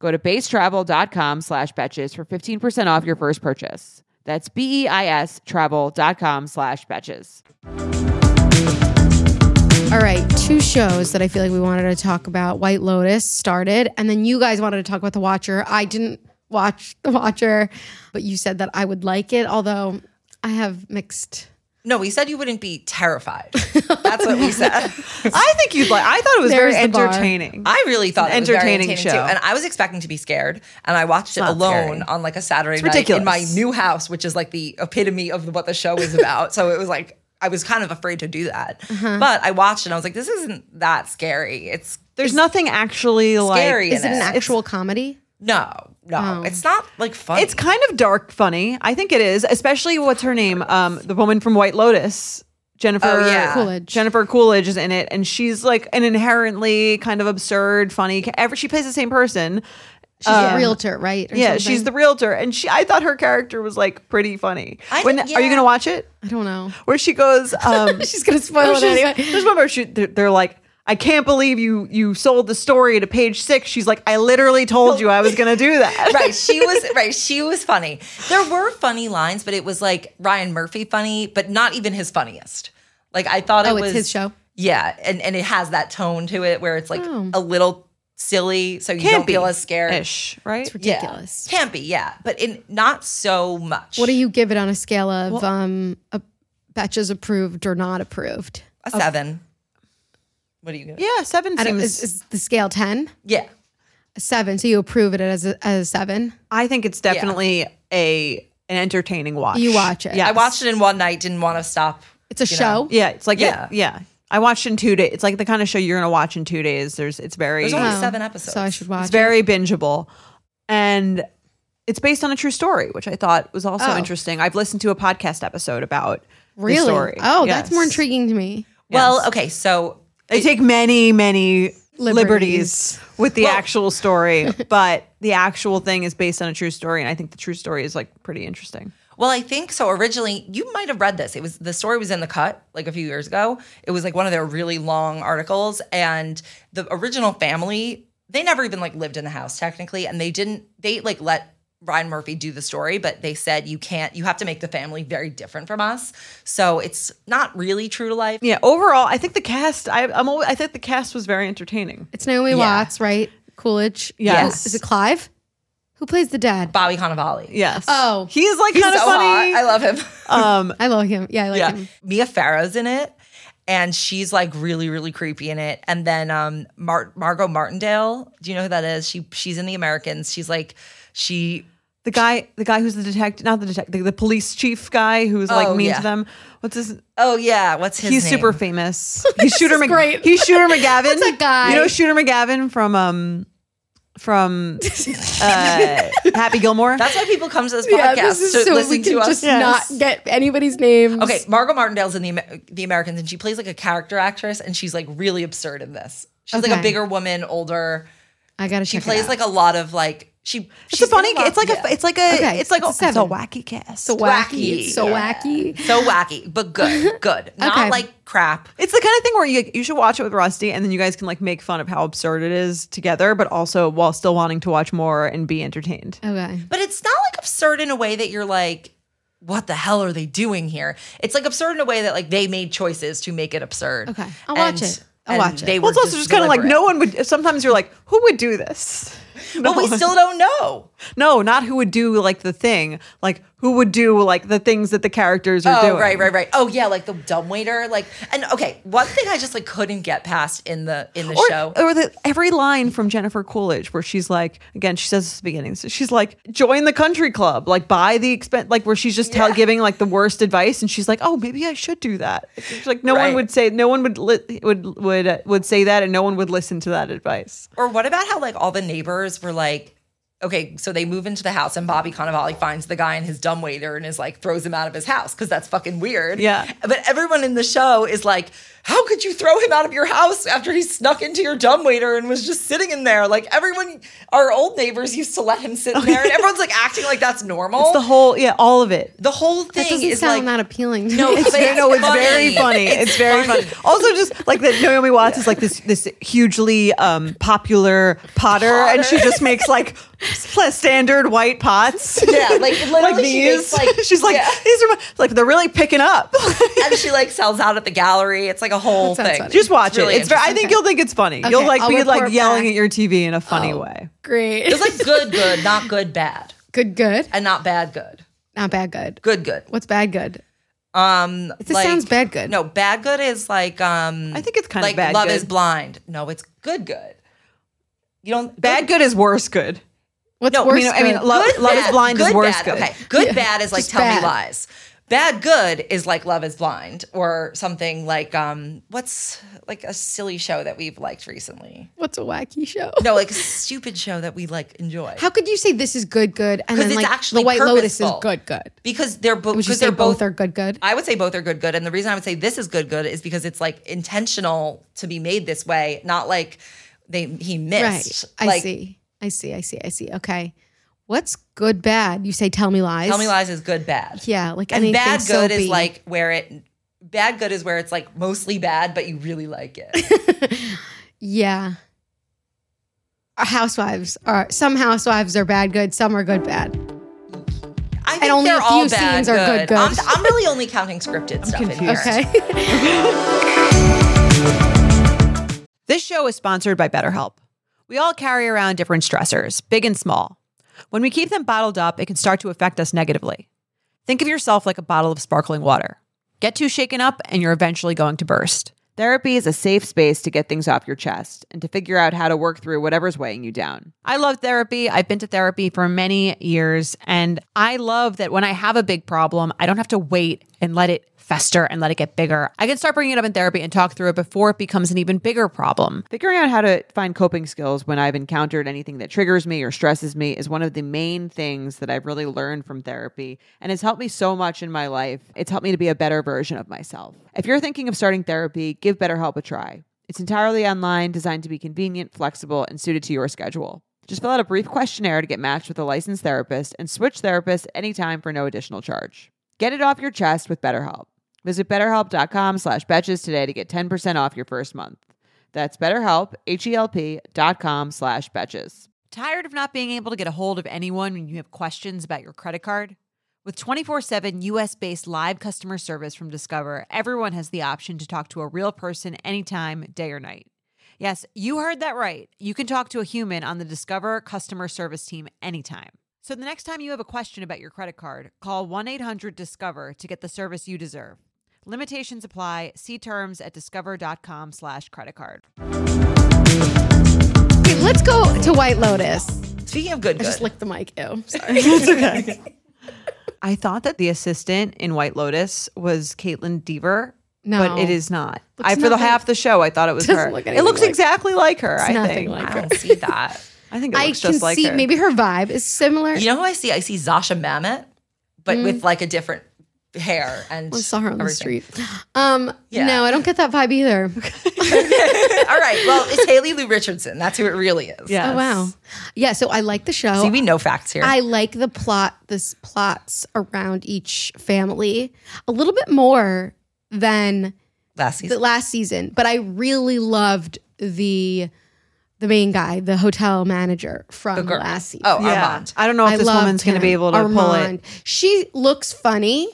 Speaker 4: Go to beistravel.com slash betches for 15% off your first purchase. That's B-E-I-S travel.com slash betches.
Speaker 1: All right, two shows that I feel like we wanted to talk about. White Lotus started, and then you guys wanted to talk about The Watcher. I didn't watch The Watcher, but you said that I would like it, although I have mixed.
Speaker 3: No, we said you wouldn't be terrified. That's what we said.
Speaker 4: I think you'd like, I thought it was
Speaker 1: There's
Speaker 4: very
Speaker 1: the
Speaker 4: entertaining.
Speaker 3: I really thought it was very
Speaker 4: entertaining
Speaker 3: entertaining
Speaker 4: show.
Speaker 3: too, and I was expecting to be scared, and I watched it
Speaker 4: not
Speaker 3: alone
Speaker 4: scary.
Speaker 3: on like a Saturday
Speaker 4: It's
Speaker 3: night in my new house, which is like the epitome of what the show is about. so it was like I was kind of afraid to do that,
Speaker 4: Uh-huh.
Speaker 3: but I watched it. and I was like, this isn't that scary. It's
Speaker 4: There's nothing actually like
Speaker 3: scary.
Speaker 1: Is it
Speaker 3: in
Speaker 1: an
Speaker 3: it.
Speaker 1: actual comedy?
Speaker 3: no, no, it's not like funny.
Speaker 4: It's kind of dark funny. I think it is, especially what's her name? Um, the woman from White Lotus. Jennifer
Speaker 3: Oh, yeah.
Speaker 1: Coolidge.
Speaker 4: Jennifer Coolidge is in it, and she's like an inherently kind of absurd, funny. Ever she plays the same person.
Speaker 1: She's a realtor, right? or
Speaker 4: Yeah, she's the realtor, and she. I thought her character was like pretty funny.
Speaker 3: I
Speaker 4: when
Speaker 3: think-
Speaker 4: are you gonna watch it?
Speaker 1: I don't know.
Speaker 4: Where she goes, um,
Speaker 1: She's gonna spoil it
Speaker 4: she's-
Speaker 1: anyway.
Speaker 4: There's one where she, they're, they're like, I can't believe you you sold the story to page six. She's like, I literally told you I was gonna do that.
Speaker 3: right. She was right. She was funny. There were funny lines, but it was like Ryan Murphy funny, but not even his funniest. Like I thought it
Speaker 1: Oh, it's
Speaker 3: was
Speaker 1: his show?
Speaker 3: Yeah, and and it has that tone to it where it's like
Speaker 1: Oh.
Speaker 3: a little silly, so you don't feel as scared.
Speaker 4: ish, right?
Speaker 1: It's
Speaker 3: Yeah.
Speaker 1: ridiculous.
Speaker 3: Can't be, yeah, but in not so much.
Speaker 1: What do you give it on a scale of um, a Betches approved or not approved?
Speaker 3: a seven? What do you give? it?
Speaker 4: Yeah, seven
Speaker 1: I don't,
Speaker 4: seems.
Speaker 1: is, is the scale ten?
Speaker 3: Yeah,
Speaker 1: A seven. So you approve it as a, as a seven.
Speaker 4: I think it's definitely a an entertaining watch.
Speaker 1: You watch it.
Speaker 4: Yeah,
Speaker 3: I watched it in one night. Didn't want to stop.
Speaker 1: It's a
Speaker 3: you
Speaker 1: show.
Speaker 3: know.
Speaker 4: Yeah, it's like
Speaker 3: Yeah.
Speaker 4: yeah, yeah. I watched in two days. It's like the kind of show you're gonna watch in two days. There's it's very
Speaker 3: There's only
Speaker 1: Oh,
Speaker 3: seven episodes.
Speaker 1: So I should watch.
Speaker 4: it's very bingeable, and it's based on a true story, which I thought was also
Speaker 1: Oh.
Speaker 4: interesting. I've listened to a podcast episode about
Speaker 1: it.
Speaker 4: the
Speaker 1: really.
Speaker 4: story.
Speaker 1: Oh, that's
Speaker 4: Yes.
Speaker 1: more intriguing to me.
Speaker 3: Well,
Speaker 4: Yes.
Speaker 3: okay, so
Speaker 4: They take many, many liberties, with the
Speaker 3: Well-
Speaker 4: actual story, but the actual thing is based on a true story, and I think the true story is like pretty interesting.
Speaker 3: Well, I think so. Originally, you might have read this. It was the story was in the cut like a few years ago. It was like one of their really long articles, and the original family they never even like lived in the house technically, and they didn't. They like let Ryan Murphy do the story, but they said you can't. You have to make the family very different from us. So it's not really true to life.
Speaker 4: Yeah, overall, I think the cast. I, I'm. Always, I think the cast was very entertaining.
Speaker 1: It's Naomi
Speaker 3: Yeah.
Speaker 1: Watts, right? Coolidge.
Speaker 4: Yes.
Speaker 1: Is it Clive? Who plays the dad?
Speaker 3: Bobby Cannavale.
Speaker 4: Yes.
Speaker 1: Oh.
Speaker 4: He is like
Speaker 3: He's
Speaker 4: kind of
Speaker 3: so
Speaker 4: funny.
Speaker 3: hot. I love him.
Speaker 4: um,
Speaker 1: I love him. Yeah, I like
Speaker 3: yeah.
Speaker 1: him.
Speaker 3: Mia Farrow's in it. And she's like really, really creepy in it. And then um Mar- Margot Martindale, do you know who that is? She she's in the Americans. She's like she
Speaker 4: the guy, the guy who's the detective, not the detective, the, the police chief guy who's like
Speaker 3: Oh,
Speaker 4: mean
Speaker 3: yeah.
Speaker 4: to them. What's his?
Speaker 3: Oh yeah, what's his
Speaker 4: he's
Speaker 3: name?
Speaker 4: super famous. He's Shooter.
Speaker 1: is
Speaker 4: Mc,
Speaker 1: great.
Speaker 4: He's Shooter McGavin.
Speaker 1: What's that guy?
Speaker 4: You know Shooter McGavin from um from uh, Happy Gilmore.
Speaker 3: That's why people come to this
Speaker 1: Yeah,
Speaker 3: podcast
Speaker 1: this is
Speaker 3: to
Speaker 1: so
Speaker 3: listen
Speaker 1: we can
Speaker 3: to us.
Speaker 1: just
Speaker 4: Yes.
Speaker 1: not get anybody's names.
Speaker 3: Okay, Margot Martindale's in the the Americans, and she plays like a character actress, and she's like really absurd in this. She's like a bigger woman, older.
Speaker 1: I gotta.
Speaker 3: She
Speaker 1: check it
Speaker 3: plays
Speaker 1: out.
Speaker 3: like a lot of like she.
Speaker 4: it's
Speaker 3: she's
Speaker 4: a funny.
Speaker 3: lot-
Speaker 4: It's like
Speaker 3: yeah.
Speaker 4: a. It's like a.
Speaker 1: Okay,
Speaker 4: it's like
Speaker 1: it's a
Speaker 4: a, it's a wacky cast.
Speaker 1: so wacky.
Speaker 3: wacky.
Speaker 1: It's so
Speaker 3: Yeah.
Speaker 1: wacky.
Speaker 3: so wacky, but good, good. Not
Speaker 1: Okay.
Speaker 3: like crap.
Speaker 4: It's the kind of thing where you you should watch it with Rusty, and then you guys can like make fun of how absurd it is together, but also while still wanting to watch more and be entertained.
Speaker 1: Okay.
Speaker 3: But it's not like absurd in a way that you're like, what the hell are they doing here? It's like absurd in a way that like they made choices to make it absurd.
Speaker 1: Okay. I'll watch it. I'll watch it.
Speaker 3: They
Speaker 4: Well, it's also just kind of like no one would. Sometimes you're like, who would do this?
Speaker 3: But we still don't know.
Speaker 4: No, not who would do like the thing. Like who would do like the things that the characters are
Speaker 3: Oh,
Speaker 4: doing.
Speaker 3: right, right, right. Oh, yeah, like the dumbwaiter. Like, and okay, one thing I just like couldn't get past in the in the
Speaker 4: Or,
Speaker 3: show.
Speaker 4: or the every line from Jennifer Coolidge where she's like, again, she says this at the beginning. So she's like, join the country club, like buy the expense, like where she's just tell,
Speaker 3: Yeah.
Speaker 4: giving like the worst advice, and she's like, oh, maybe I should do that. She's like, no one would say, no one would li- would would uh, would say that, and no one would listen to that advice.
Speaker 3: Or what about how like all the neighbors were like, okay, so they move into the house and Bobby Cannavale finds the guy in his dumbwaiter and is like throws him out of his house because that's fucking weird.
Speaker 4: Yeah.
Speaker 3: But everyone in the show is like, how could you throw him out of your house after he snuck into your dumbwaiter and was just sitting in there? Like everyone, our old neighbors used to let him sit in there, and everyone's like acting like that's normal.
Speaker 4: It's the whole, yeah, all of it.
Speaker 3: the whole
Speaker 1: That
Speaker 3: thing
Speaker 1: doesn't
Speaker 3: is
Speaker 1: sound
Speaker 3: like
Speaker 1: that appealing. To
Speaker 3: No,
Speaker 1: me.
Speaker 3: it's
Speaker 4: Very- no, it's
Speaker 3: funny.
Speaker 4: very funny. It's,
Speaker 3: It's
Speaker 4: very
Speaker 3: funny.
Speaker 4: funny. Also, just like that, Naomi Watts is like this this hugely um, popular potter, and she just makes like s- standard white pots.
Speaker 3: Yeah, like literally
Speaker 4: like
Speaker 3: she
Speaker 4: these.
Speaker 3: makes, like-
Speaker 4: she's like
Speaker 3: yeah.
Speaker 4: these are my, like they're really picking up.
Speaker 3: and she like sells out at the gallery. It's like a whole thing.
Speaker 1: funny.
Speaker 4: just watch
Speaker 3: It's really
Speaker 4: it. It's very, I think
Speaker 1: interesting.
Speaker 4: you'll think it's funny.
Speaker 1: Okay,
Speaker 4: you'll like
Speaker 1: I'll
Speaker 4: be like yelling
Speaker 1: back.
Speaker 4: at your TV in a funny
Speaker 1: Oh.
Speaker 4: way.
Speaker 1: Great.
Speaker 3: It's like good, good, not good, bad,
Speaker 1: good, good.
Speaker 3: and not bad, good.
Speaker 1: Not bad, good.
Speaker 3: Good, good.
Speaker 1: What's bad, good?
Speaker 3: Um,
Speaker 1: This sounds bad, good.
Speaker 3: No, bad, good is like um.
Speaker 4: I think it's kind of
Speaker 3: like
Speaker 4: bad
Speaker 3: Love
Speaker 4: good.
Speaker 3: is blind. No, it's good, good. You don't
Speaker 4: Bad good is worse good.
Speaker 1: What's
Speaker 3: No, I
Speaker 1: worse?
Speaker 4: mean, I mean, love,
Speaker 3: Good,
Speaker 4: love is
Speaker 3: bad.
Speaker 4: blind is worse
Speaker 3: bad.
Speaker 4: good.
Speaker 3: Okay, good
Speaker 1: Yeah,
Speaker 3: bad is like
Speaker 1: just
Speaker 3: tell
Speaker 1: bad.
Speaker 3: me lies. Bad good is like Love is Blind or something like um what's like a silly show that we've liked recently.
Speaker 1: What's a wacky show?
Speaker 3: No, like a stupid show that we like enjoy.
Speaker 1: How could you say this is good, good, and then
Speaker 3: it's
Speaker 1: like
Speaker 3: actually
Speaker 1: the White Lotus is good, good?
Speaker 3: because they're both because they're
Speaker 1: both,
Speaker 3: both
Speaker 1: are good, good?
Speaker 3: I would say both are good good. And the reason I would say this is good good is because it's like intentional to be made this way, not like they he missed.
Speaker 1: Right. I
Speaker 3: Like,
Speaker 1: see. I see. I see. I see. Okay. What's good, bad? You say tell me lies.
Speaker 3: Tell me lies is good bad.
Speaker 1: Yeah, like
Speaker 3: And
Speaker 1: anything
Speaker 3: bad good
Speaker 1: soapy.
Speaker 3: is like where it bad good is where it's like mostly bad, but you really like it.
Speaker 1: yeah. Our housewives are some housewives are bad, good. Some are good, bad.
Speaker 3: I think
Speaker 1: only
Speaker 3: they're
Speaker 1: a few
Speaker 3: all bad
Speaker 1: scenes are good, good.
Speaker 3: I'm, I'm really only counting scripted stuff in here.
Speaker 1: Okay.
Speaker 4: This show is sponsored by BetterHelp. We all carry around different stressors, big and small. When we keep them bottled up, it can start to affect us negatively. Think of yourself like a bottle of sparkling water. Get too shaken up, and you're eventually going to burst. Therapy is a safe space to get things off your chest and to figure out how to work through whatever's weighing you down. I love therapy. I've been to therapy for many years, and I love that when I have a big problem, I don't have to wait and let it fester and let it get bigger. I can start bringing it up in therapy and talk through it before it becomes an even bigger problem. Figuring out how to find coping skills when I've encountered anything that triggers me or stresses me is one of the main things that I've really learned from therapy and has helped me so much in my life. It's helped me to be a better version of myself. If you're thinking of starting therapy, give BetterHelp a try. It's entirely online, designed to be convenient, flexible, and suited to your schedule. Just fill out a brief questionnaire to get matched with a licensed therapist and switch therapists anytime for no additional charge. Get it off your chest with BetterHelp. Visit betterhelp.com slash betches today to get 10% off your first month. That's betterhelp, H-E-L-P dot com slash betches. Tired of not being able to get a hold of anyone when you have questions about your credit card? With 24-7 US-based live customer service from Discover, everyone has the option to talk to a real person anytime, day or night. Yes, you heard that right. You can talk to a human on the Discover customer service team anytime. So the next time you have a question about your credit card, call 1-800-DISCOVER to get the service you deserve. Limitations apply. See terms at discover.com slash credit card.
Speaker 1: Okay, let's go to White Lotus.
Speaker 3: Speaking of good,
Speaker 1: I
Speaker 3: good.
Speaker 1: just licked the mic. Ew. Sorry.
Speaker 4: I thought that the assistant in White Lotus was Kaitlyn Dever.
Speaker 1: No.
Speaker 4: But it is not.
Speaker 1: Looks
Speaker 4: I for the
Speaker 1: nothing-
Speaker 4: half the show I thought it was
Speaker 1: Doesn't
Speaker 4: her.
Speaker 1: look
Speaker 4: it
Speaker 1: anything
Speaker 4: looks
Speaker 1: like-
Speaker 4: exactly like her, I
Speaker 1: nothing
Speaker 4: think.
Speaker 1: like
Speaker 3: I don't see that.
Speaker 4: I think it
Speaker 1: I
Speaker 4: looks
Speaker 1: can
Speaker 4: just like
Speaker 1: see
Speaker 4: her.
Speaker 1: maybe her vibe is similar.
Speaker 3: You know who I see? I see Zosia Mamet, but mm. with like a different hair and
Speaker 1: I saw her on the street. Um,
Speaker 3: Yeah.
Speaker 1: no, I don't get that vibe either.
Speaker 3: All right. Well, it's Haley Lu Richardson. That's who it really is.
Speaker 4: Yes.
Speaker 1: Oh wow. Yeah, so I like the show.
Speaker 3: See, we know facts here.
Speaker 1: I like the plot, this plots around each family a little bit more than
Speaker 3: Last
Speaker 1: the
Speaker 3: season.
Speaker 1: last season, but I really loved the the main guy, the hotel manager from
Speaker 3: girl.
Speaker 1: last season.
Speaker 3: Oh,
Speaker 4: Yeah.
Speaker 3: Armand.
Speaker 4: I don't know if
Speaker 1: I
Speaker 4: this woman's going to be able to pull it.
Speaker 1: She looks funny.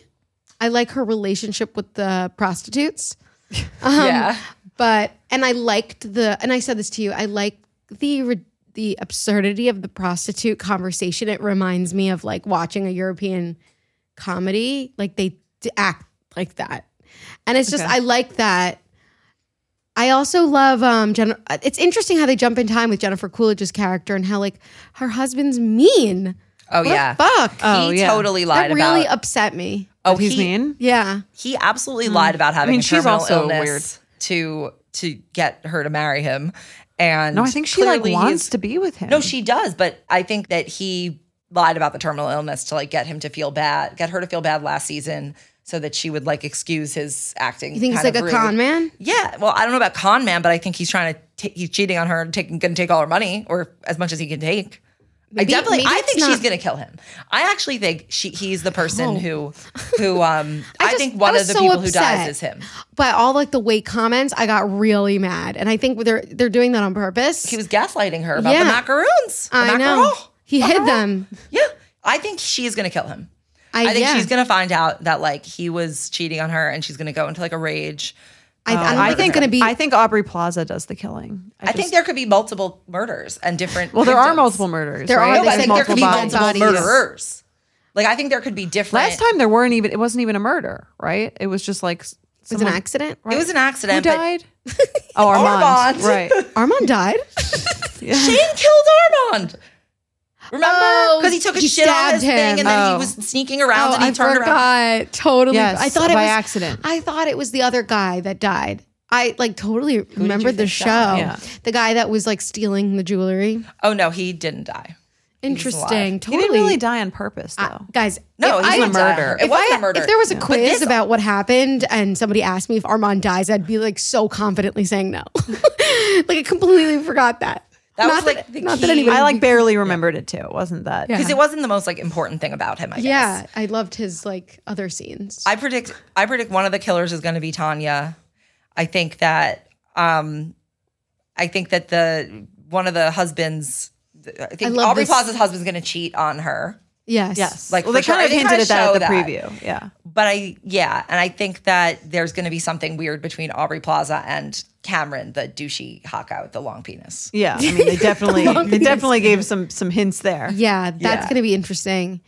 Speaker 1: I like her relationship with the prostitutes. Um,
Speaker 3: yeah.
Speaker 1: But and I liked the and I said this to you. I like the the absurdity of the prostitute conversation. It reminds me of like watching a European comedy. Like they act like that, and it's just
Speaker 4: Okay.
Speaker 1: I like that. I also love um Jen- it's interesting how they jump in time with Jennifer Coolidge's character and how like her husband's mean.
Speaker 3: Oh,
Speaker 1: What
Speaker 3: yeah.
Speaker 1: fuck.
Speaker 4: Oh,
Speaker 3: he
Speaker 4: yeah.
Speaker 3: totally lied
Speaker 1: that really
Speaker 3: about.
Speaker 1: upset me.
Speaker 3: Oh,
Speaker 4: He's
Speaker 3: he,
Speaker 4: mean.
Speaker 1: Yeah.
Speaker 3: He absolutely lied mm. about having
Speaker 4: mean,
Speaker 3: a
Speaker 4: she's
Speaker 3: terminal
Speaker 4: also
Speaker 3: illness
Speaker 4: weird.
Speaker 3: to to get her to marry him. And
Speaker 4: No, I think she like wants to be with him.
Speaker 3: No, she does, but I think that he lied about the terminal illness to like get him to feel bad, get her to feel bad last season, so that she would like excuse his acting.
Speaker 1: You think he's like a
Speaker 3: rude.
Speaker 1: con man?
Speaker 3: Yeah, well, I don't know about con man, but I think he's trying to ta- he's cheating on her and taking going to take all her money or as much as he can take.
Speaker 1: Maybe-
Speaker 3: I definitely, I think she's going to kill him. I actually think she he's the person
Speaker 1: Oh.
Speaker 3: who who um
Speaker 1: I
Speaker 3: I,
Speaker 1: just-
Speaker 3: think one
Speaker 1: was
Speaker 3: of the
Speaker 1: so
Speaker 3: people who dies is him.
Speaker 1: But all like the weight comments, I got really mad, and I think they're they're doing that on purpose.
Speaker 3: He was gaslighting her about
Speaker 1: Yeah.
Speaker 3: the macaroons. The
Speaker 1: I know
Speaker 3: macaron.
Speaker 1: he hid them.
Speaker 3: Yeah, I think she is to kill him.
Speaker 1: I,
Speaker 3: I think
Speaker 1: yeah.
Speaker 3: she's to find out that like he was cheating on her, and she's to go into like a rage.
Speaker 1: I, oh, I don't
Speaker 4: I
Speaker 1: think
Speaker 4: think
Speaker 1: it's gonna be.
Speaker 4: I think Aubrey Plaza does the killing.
Speaker 3: I, think there could be multiple murders and different.
Speaker 4: Well, there are multiple murders.
Speaker 1: There
Speaker 4: right?
Speaker 1: are,
Speaker 3: No, but I think
Speaker 1: said
Speaker 3: there could be
Speaker 1: multiple
Speaker 3: multiple
Speaker 1: bodies.
Speaker 3: murderers. Like I think there could be different.
Speaker 4: Last time there weren't even. It wasn't even a murder, right? It was just like
Speaker 1: it was an accident.
Speaker 3: it was an
Speaker 4: Who
Speaker 3: accident. but
Speaker 4: died? oh, Armand.
Speaker 3: Armand.
Speaker 4: Right.
Speaker 1: Armand died.
Speaker 3: Shane killed Armand. Remember?
Speaker 1: Oh,
Speaker 3: Because he took a
Speaker 1: he
Speaker 3: shit on his
Speaker 1: him.
Speaker 3: thing, and then
Speaker 4: Oh.
Speaker 3: he was sneaking around,
Speaker 1: oh,
Speaker 3: and he
Speaker 1: I
Speaker 3: turned around.
Speaker 1: Totally.
Speaker 4: Yes,
Speaker 1: I thought it
Speaker 4: by
Speaker 1: was
Speaker 4: accident.
Speaker 1: I thought it was the other guy that died. I like totally remembered the show.
Speaker 4: Yeah.
Speaker 1: The guy that was like stealing the jewelry.
Speaker 3: Oh no, he didn't die.
Speaker 1: Interesting.
Speaker 3: Totally.
Speaker 4: He didn't really die on purpose, though.
Speaker 1: Guys,
Speaker 3: No,
Speaker 1: if
Speaker 3: it wasn't a murder. It
Speaker 1: if
Speaker 3: wasn't
Speaker 1: I-
Speaker 3: a murder.
Speaker 1: If there was a
Speaker 3: But
Speaker 1: quiz
Speaker 3: this-
Speaker 1: about what happened and somebody asked me if Armand dies, I'd be like so confidently saying no. like I completely forgot that.
Speaker 3: That
Speaker 1: not
Speaker 3: was, like,
Speaker 1: that,
Speaker 3: the
Speaker 1: not that
Speaker 3: key-
Speaker 1: anybody.
Speaker 4: I like barely remembered it too. It wasn't that?
Speaker 1: Yeah.
Speaker 3: Because it wasn't the most like important thing about him. I guess.
Speaker 1: Yeah, I loved his like other scenes.
Speaker 3: I predict. I predict one of the killers is going to be Tanya. I think that. Um, I think that the one of the husbands. I think
Speaker 1: love
Speaker 3: Aubrey
Speaker 1: this-
Speaker 3: Plaza's husband's going to cheat on her.
Speaker 1: Yes.
Speaker 4: Yes.
Speaker 3: Like,
Speaker 4: well,
Speaker 3: for
Speaker 4: they
Speaker 3: sure.
Speaker 4: kind of
Speaker 3: They
Speaker 4: hinted
Speaker 3: kinda
Speaker 4: at that at the
Speaker 3: that.
Speaker 4: preview. Yeah.
Speaker 3: But I, yeah, and I think that there's going to be something weird between Aubrey Plaza and Cameron, the douchey hot guy with the long penis.
Speaker 4: Yeah. I mean, they definitely they definitely gave some some hints there.
Speaker 1: Yeah, that's
Speaker 3: Yeah.
Speaker 1: going to be interesting.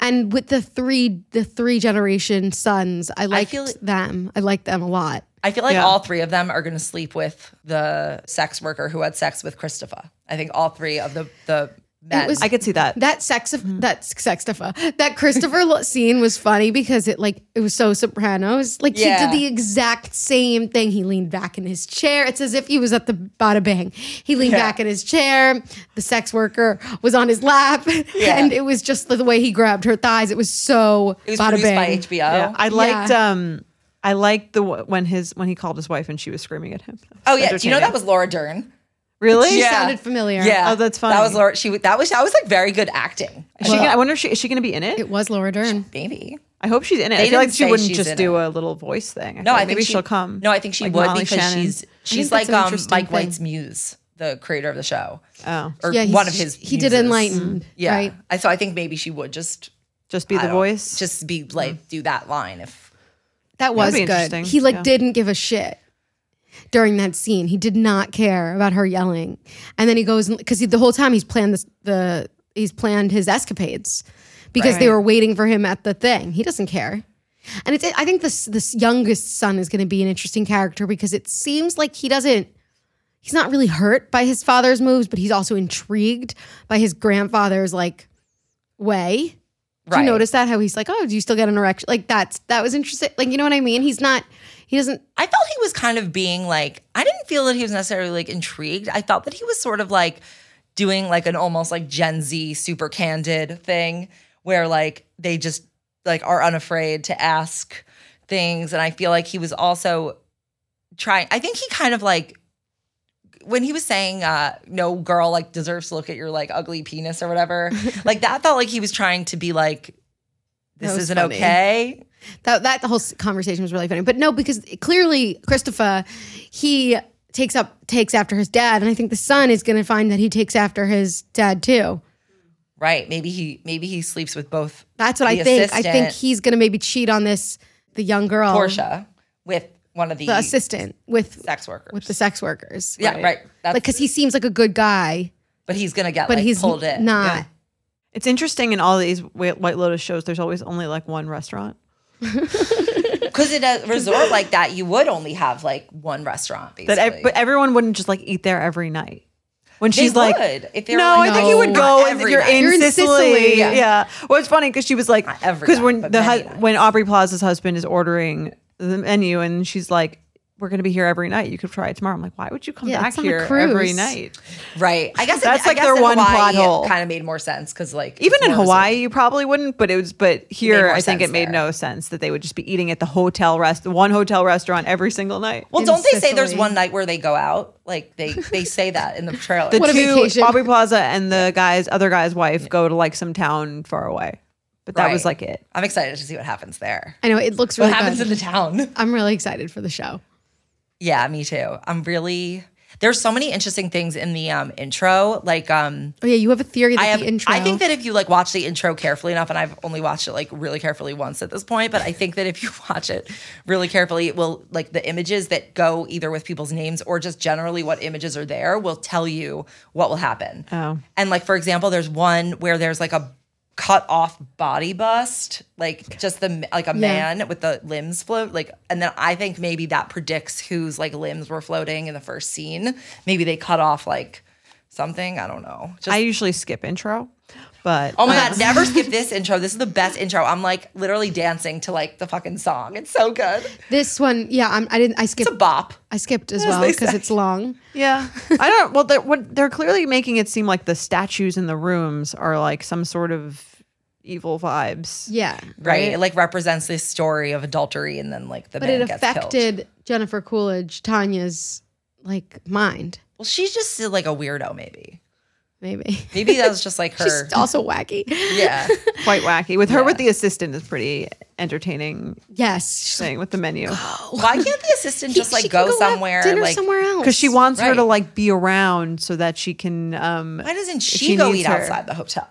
Speaker 1: And with the three the three generation sons, I liked
Speaker 3: feel-
Speaker 1: them. I like them a lot.
Speaker 3: I feel like
Speaker 4: Yeah.
Speaker 3: all three of them are going to sleep with the sex worker who had sex with Christopher. I think all three of the the men.
Speaker 1: was-
Speaker 4: I could see that.
Speaker 1: That sex that sex stuff. That Christopher scene was funny because it like it was so Sopranos. Like he did the exact same thing. He leaned back in his chair. It's as if he was at the bada bang. He leaned
Speaker 3: Yeah.
Speaker 1: back in his chair. The sex worker was on his lap,
Speaker 3: Yeah.
Speaker 1: and it was just the way he grabbed her thighs. It was so
Speaker 3: it was
Speaker 1: bada
Speaker 3: produced
Speaker 1: bang.
Speaker 3: by HBO.
Speaker 4: Yeah. I liked um I liked the when his when he called his wife and she was screaming at him.
Speaker 3: Oh yeah, do you know that was Laura Dern?
Speaker 4: Really?
Speaker 3: Yeah.
Speaker 1: Sounded familiar.
Speaker 3: Yeah.
Speaker 4: Oh, that's funny.
Speaker 3: That was. Laura. She that was that was like very good acting.
Speaker 4: Is she gonna, I wonder if she is she going to be in it?
Speaker 1: It was Laura Dern.
Speaker 3: Maybe.
Speaker 4: I hope she's in it.
Speaker 3: They
Speaker 4: I feel like she wouldn't just do
Speaker 3: it.
Speaker 4: a little voice thing. I
Speaker 3: No,
Speaker 4: feel
Speaker 3: I
Speaker 4: like
Speaker 3: think
Speaker 4: maybe
Speaker 3: she,
Speaker 4: will come.
Speaker 3: No, I think she
Speaker 4: like
Speaker 3: would
Speaker 4: Molly
Speaker 3: because
Speaker 4: Shannon.
Speaker 3: she's she's like um Mike
Speaker 1: thing.
Speaker 3: White's muse, the creator of the show.
Speaker 4: oh
Speaker 3: Or
Speaker 1: Yeah,
Speaker 3: one of his.
Speaker 1: He did
Speaker 3: muses.
Speaker 1: Enlightened,
Speaker 3: Yeah.
Speaker 1: right?
Speaker 3: I so I think maybe she would just
Speaker 4: just be
Speaker 3: I
Speaker 4: the voice.
Speaker 3: just be like do that line if
Speaker 1: That was good. He like
Speaker 4: Yeah.
Speaker 1: didn't give a shit during that scene. He did not care about her yelling, and then he goes because the whole time he's planned this the he's planned his escapades because they were waiting for him at the thing. He doesn't care. And it's, I think this this youngest son is going to be an interesting character because it seems like he doesn't he's not really hurt by his father's moves, but he's also intrigued by his grandfather's like way. Do you notice that? How he's like, oh, do you still get an erection? Like that's that was interesting. Like you know what I mean? He's not. He doesn't.
Speaker 3: I felt he was kind of being like, I didn't feel that he was necessarily like intrigued. I felt that he was sort of like doing like an almost like Gen Z super candid thing where like they just like are unafraid to ask things. And I feel like he was also trying, I think he kind of like, when he was saying uh no girl like deserves to look at your like ugly penis or whatever like that felt like he was trying to be like this isn't
Speaker 1: funny.
Speaker 3: okay
Speaker 1: That that whole conversation was really funny. But no, because clearly Christopher, he takes up takes after his dad, and I think the son is going to find that he takes after his dad too.
Speaker 3: right maybe he maybe he sleeps with both
Speaker 1: That's what
Speaker 3: the
Speaker 1: I think. I think he's going to maybe cheat on this the young girl,
Speaker 3: Portia with one of the,
Speaker 1: the assistant with
Speaker 3: sex workers.
Speaker 1: with the sex workers.
Speaker 3: yeah, right. That's,
Speaker 1: Like because he seems like a good guy,
Speaker 3: but he's gonna get
Speaker 1: but
Speaker 3: like,
Speaker 1: he's
Speaker 3: pulled in.
Speaker 1: not.
Speaker 3: Yeah.
Speaker 4: it's interesting in all these White Lotus shows. There's always only like one restaurant.
Speaker 3: Because in a resort like that, you would only have like one restaurant, basically.
Speaker 4: That ev- but everyone wouldn't just like eat there every night. When
Speaker 3: They
Speaker 4: she's like,
Speaker 3: would, if they were
Speaker 4: no,
Speaker 3: like,
Speaker 4: I think you would go if you're
Speaker 3: night.
Speaker 4: in
Speaker 1: You're in
Speaker 4: Sicily.
Speaker 1: Sicily.
Speaker 4: Yeah.
Speaker 3: Yeah.
Speaker 4: Well, it's funny because she was like, because when the hu- when Aubrey Plaza's husband is ordering the menu and she's like, we're going to be here every night. You could try it tomorrow. I'm like, why would you come
Speaker 1: Yeah,
Speaker 4: back
Speaker 1: it's on a
Speaker 4: here every night?
Speaker 3: right. I guess
Speaker 4: That's
Speaker 3: in,
Speaker 4: like
Speaker 3: I guess
Speaker 4: their
Speaker 3: in
Speaker 4: one
Speaker 3: Hawaii,
Speaker 4: plot hole.
Speaker 3: Kind of made more sense because like
Speaker 4: Even in Hawaii,
Speaker 3: resort.
Speaker 4: you probably wouldn't, but it was, but here, I think it made
Speaker 3: there.
Speaker 4: no sense that they would just be eating at the hotel rest, one hotel restaurant every single night.
Speaker 3: Well,
Speaker 1: in
Speaker 3: don't they say there's one night where they go out? Like they they say that in the trailer.
Speaker 4: the
Speaker 1: What
Speaker 4: two,
Speaker 1: vacation.
Speaker 4: Aubrey Plaza and the guy's other guy's wife go to like some town far away, but that was like it.
Speaker 3: I'm excited to see what happens there.
Speaker 1: I know it looks
Speaker 3: What
Speaker 1: really
Speaker 3: happens
Speaker 1: good.
Speaker 3: in the town?
Speaker 1: I'm really excited for the show.
Speaker 3: Yeah, me too. I'm really. There's so many interesting things in the um, intro. Like, um,
Speaker 1: Oh yeah, you have a theory that
Speaker 3: I have.
Speaker 1: the intro.
Speaker 3: I think that if you like watch the intro carefully enough, and I've only watched it like really carefully once at this point, but I think that if you watch it really carefully, it will like the images that go either with people's names or just generally what images are there will tell you what will happen.
Speaker 4: Oh.
Speaker 3: And like for example, there's one where there's like a cut off body bust, like just the like a man with the limbs float, like, and then I think maybe that predicts whose like limbs were floating in the first scene. Maybe they cut off like something. I don't know. Just
Speaker 4: I usually skip intro, but
Speaker 3: Oh my god, um, never skip this intro. This is the best intro. I'm like literally dancing to like the fucking song. It's so good.
Speaker 1: this one. Yeah, I'm, I didn't. I skipped.
Speaker 3: It's a bop.
Speaker 1: I skipped as
Speaker 3: As
Speaker 1: well because it's long.
Speaker 4: Yeah, I don't. Well, they're, what, they're clearly making it seem like the statues in the rooms are like some sort of evil vibes.
Speaker 1: Yeah,
Speaker 3: Right. It like represents this story of adultery and then like the
Speaker 1: but
Speaker 3: man
Speaker 1: it
Speaker 3: gets killed.
Speaker 1: affected Jennifer Coolidge, Tanya's like mind.
Speaker 3: Well, she's just like a weirdo, maybe.
Speaker 1: Maybe
Speaker 3: Maybe that was just like her.
Speaker 1: she's also wacky.
Speaker 3: yeah.
Speaker 4: Quite wacky. With her with the assistant is pretty entertaining
Speaker 1: Yes,
Speaker 4: thing with the menu
Speaker 3: Why can't the assistant just like
Speaker 1: can
Speaker 3: go, somewhere?
Speaker 1: dinner
Speaker 3: like
Speaker 1: somewhere else
Speaker 4: because she wants her to like be around so that she can. um
Speaker 3: why doesn't she,
Speaker 4: she
Speaker 3: go eat
Speaker 4: her.
Speaker 3: outside the hotel?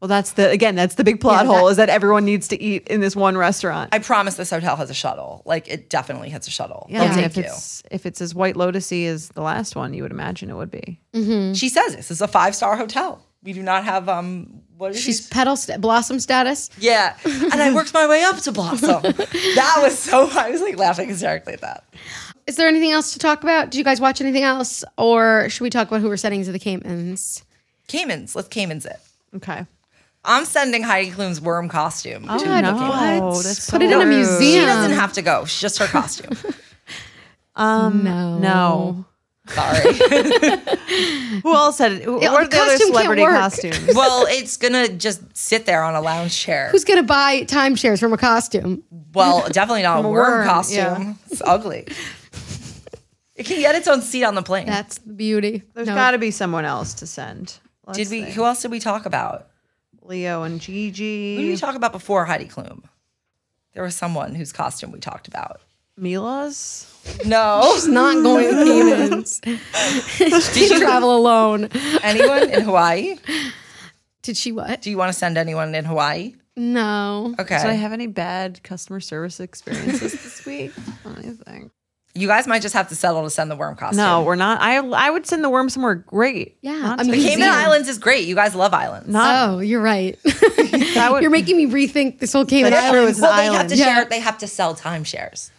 Speaker 4: Well, that's the again. That's the big plot
Speaker 1: Yeah,
Speaker 4: hole
Speaker 1: that-
Speaker 4: is that everyone needs to eat in this one restaurant.
Speaker 3: I promise this hotel has a shuttle. Like it definitely has a shuttle.
Speaker 4: yeah,
Speaker 3: They'll take
Speaker 4: if
Speaker 3: you.
Speaker 4: it's if it's as White Lotusy as the last one, you would imagine it would be.
Speaker 3: She says this is a five star hotel. We do not have um what is
Speaker 1: she's
Speaker 3: she-
Speaker 1: petal st- blossom status.
Speaker 3: Yeah. And I worked my way up to Blossom. that was so I was like laughing hysterically at that.
Speaker 1: Is there anything else to talk about? Do you guys watch anything else, or should we talk about who we're sending to the Caymans?
Speaker 3: Caymans, let's Caymans it.
Speaker 4: Okay.
Speaker 3: I'm sending Heidi Klum's worm costume. to
Speaker 4: Oh,
Speaker 3: the
Speaker 4: no.
Speaker 3: Caymans.
Speaker 4: That's
Speaker 1: Put
Speaker 4: so
Speaker 1: it in a museum.
Speaker 3: She doesn't have to go. She's just her costume.
Speaker 1: um, No,
Speaker 4: No.
Speaker 3: Sorry.
Speaker 4: Who else had it? Who-
Speaker 1: Yeah,
Speaker 4: what are
Speaker 1: the
Speaker 4: the other
Speaker 1: costume can't
Speaker 4: celebrity
Speaker 1: work.
Speaker 4: costumes?
Speaker 3: well, it's gonna just sit there on a lounge chair.
Speaker 1: Who's gonna buy timeshares from a costume?
Speaker 3: Well, definitely not a
Speaker 1: a
Speaker 3: worm,
Speaker 1: worm,
Speaker 3: costume.
Speaker 4: yeah.
Speaker 3: It's ugly. It can get its own seat on the plane.
Speaker 1: That's the beauty.
Speaker 4: There's
Speaker 1: No.
Speaker 4: got to be someone else to send. Let's
Speaker 3: did we?
Speaker 4: think.
Speaker 3: Who else did we talk about?
Speaker 4: Leo and Gigi.
Speaker 3: Who did we
Speaker 4: Gigi.
Speaker 3: talk about before Heidi Klum? There was someone whose costume we talked about.
Speaker 4: Mila's.
Speaker 3: No,
Speaker 1: She's not going to Caymans. she travel alone.
Speaker 3: anyone in Hawaii?
Speaker 1: Did she what?
Speaker 3: Do you want to send anyone in Hawaii?
Speaker 1: No.
Speaker 3: Okay.
Speaker 4: Did I have any bad customer service experiences this week? Let me think.
Speaker 3: You guys might just have to settle to send the worm costume.
Speaker 4: No, we're not. I I would send the worm somewhere great.
Speaker 1: Yeah,
Speaker 4: Not
Speaker 1: I
Speaker 4: to
Speaker 1: mean,
Speaker 3: Cayman Islands is great. You guys love islands.
Speaker 4: Not
Speaker 1: Oh, you're right.
Speaker 4: would,
Speaker 1: you're making me rethink this whole Cayman
Speaker 3: That's
Speaker 4: true,
Speaker 1: Islands.
Speaker 4: it's an
Speaker 3: well, they have
Speaker 4: island.
Speaker 3: to
Speaker 1: Yeah.
Speaker 3: share. They have to sell timeshares.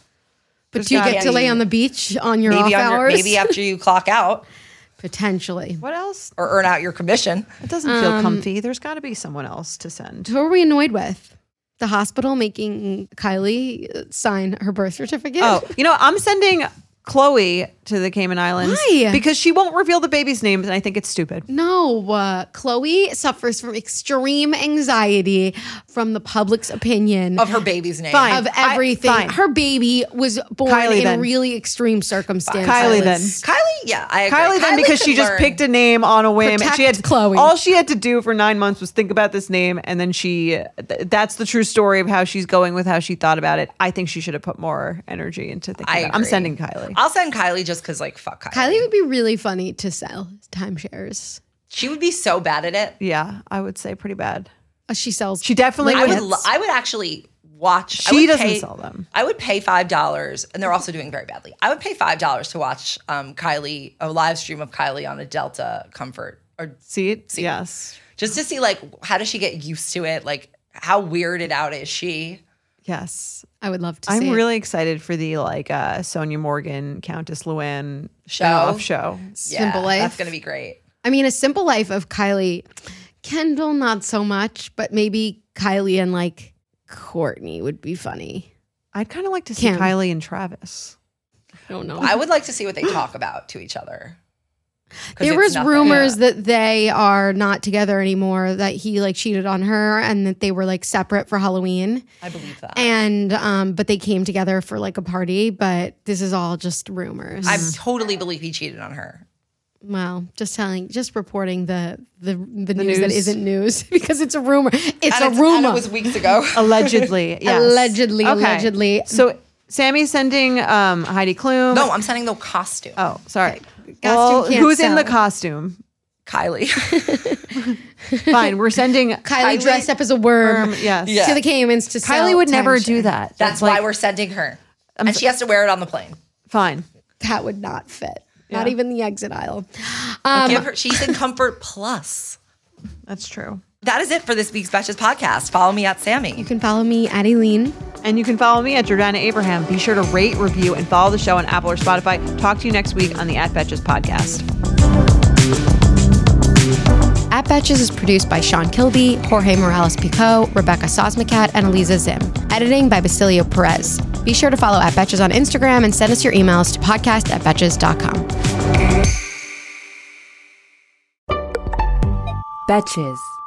Speaker 1: But do you
Speaker 4: gotta
Speaker 1: get to
Speaker 3: be-
Speaker 1: lay on the beach on your
Speaker 3: Maybe
Speaker 1: off
Speaker 3: on your,
Speaker 1: hours?
Speaker 3: maybe after you clock out
Speaker 1: Potentially.
Speaker 4: What else?
Speaker 3: or earn out your commission.
Speaker 4: It doesn't feel um, comfy. There's got to be someone else to send.
Speaker 1: Who are we annoyed with? The hospital making Kylie sign her birth certificate?
Speaker 4: Oh, you know, I'm sending Khloé to the Cayman Islands
Speaker 1: Why?
Speaker 4: because she won't reveal the baby's names, and I think it's stupid.
Speaker 1: No, uh, Khloé suffers from extreme anxiety from the public's opinion
Speaker 3: Of her baby's name.
Speaker 4: Fine.
Speaker 1: of
Speaker 4: I-
Speaker 1: everything.
Speaker 4: fine.
Speaker 1: Her baby was born
Speaker 4: Kylie
Speaker 1: in
Speaker 4: then.
Speaker 1: really extreme circumstances.
Speaker 4: Kylie then.
Speaker 3: Kylie, yeah, I agree.
Speaker 4: Kylie then because
Speaker 3: can
Speaker 4: she just
Speaker 3: learn.
Speaker 4: picked a name on a whim and she had
Speaker 1: Khloé.
Speaker 4: all she had to do for nine months was think about this name and then she th- that's the true story of how she's going with how she thought about it i think she should have put more energy into thinking
Speaker 3: I
Speaker 4: about it. i'm sending kylie
Speaker 3: I'll send Kylie just because, like, fuck Kylie.
Speaker 1: Kylie would be really funny to sell timeshares.
Speaker 3: She would be so bad at it.
Speaker 4: yeah i would say pretty bad
Speaker 1: Uh, she sells.
Speaker 4: she definitely
Speaker 3: I
Speaker 4: would,
Speaker 3: would. Lo- I would actually watch. I
Speaker 4: She
Speaker 3: would
Speaker 4: doesn't
Speaker 3: pay-
Speaker 4: sell them.
Speaker 3: I would pay five dollars, and they're also doing very badly. I would pay five dollars to watch um, Kylie a live stream of Kylie on a Delta Comfort, or
Speaker 4: see it yes
Speaker 3: just to see like how does she get used to it? Like how weirded out is she?
Speaker 4: Yes
Speaker 1: I would love to.
Speaker 4: i'm
Speaker 1: see it.
Speaker 4: really excited for the like uh sonja morgan countess luann
Speaker 3: Show?
Speaker 4: spin-off show
Speaker 1: Simple Life.
Speaker 3: That's gonna be great.
Speaker 1: I mean, a simple life of Kylie, Kendall, not so much, but maybe Kylie and like Courtney would be funny.
Speaker 4: i'd kind of like to see
Speaker 1: Kim.
Speaker 4: kylie and travis
Speaker 1: I don't know.
Speaker 3: I would like to see what they talk about to each other. 'Cause
Speaker 1: there was
Speaker 3: nothing.
Speaker 1: rumors that they are not together anymore. That he like cheated on her, and that they were like separate for Halloween.
Speaker 3: I believe that.
Speaker 1: And um, but they came together for like a party. But this is all just rumors.
Speaker 3: I totally believe he cheated on her.
Speaker 1: well, just telling, just reporting the the, the, news, that
Speaker 4: news.
Speaker 1: isn't news because it's a rumor. It's
Speaker 3: And
Speaker 1: a
Speaker 3: it's- and
Speaker 1: rumor.
Speaker 3: it was weeks ago.
Speaker 4: allegedly yes.
Speaker 1: Allegedly, allegedly.
Speaker 4: so sammy's sending um heidi klum
Speaker 3: no, I'm sending the costume.
Speaker 4: Oh, sorry.
Speaker 1: Costume
Speaker 4: Well,
Speaker 1: can't
Speaker 4: who's in the costume?
Speaker 3: Kylie.
Speaker 4: Fine, we're sending
Speaker 1: Kylie,
Speaker 3: Kylie-
Speaker 1: dressed up as a worm.
Speaker 4: Um, yes.
Speaker 3: Yeah.
Speaker 1: To the Caymans to sell
Speaker 4: Kylie would never do that.
Speaker 3: That's
Speaker 4: like,
Speaker 3: why we're sending her. i and she has to wear it on the plane.
Speaker 4: fine.
Speaker 1: That would not fit. Not even the exit aisle. Um,
Speaker 3: Give her she's in Comfort Plus.
Speaker 4: That's true.
Speaker 3: That is it for this week's Betches podcast. Follow me at Sammy.
Speaker 1: You can follow me at Aileen.
Speaker 4: And you can follow me at Jordana Abraham. Be sure to rate, review, and follow the show on Apple or Spotify. Talk to you next week on the At Betches podcast.
Speaker 1: At Betches is produced by Sean Kilby, Jorge Morales Pico, Rebecca Sosmacat, and Eliza Zim. Editing by Basilio Perez. Be sure to follow At Betches on Instagram and send us your emails to podcast at betches.com.
Speaker 5: Betches.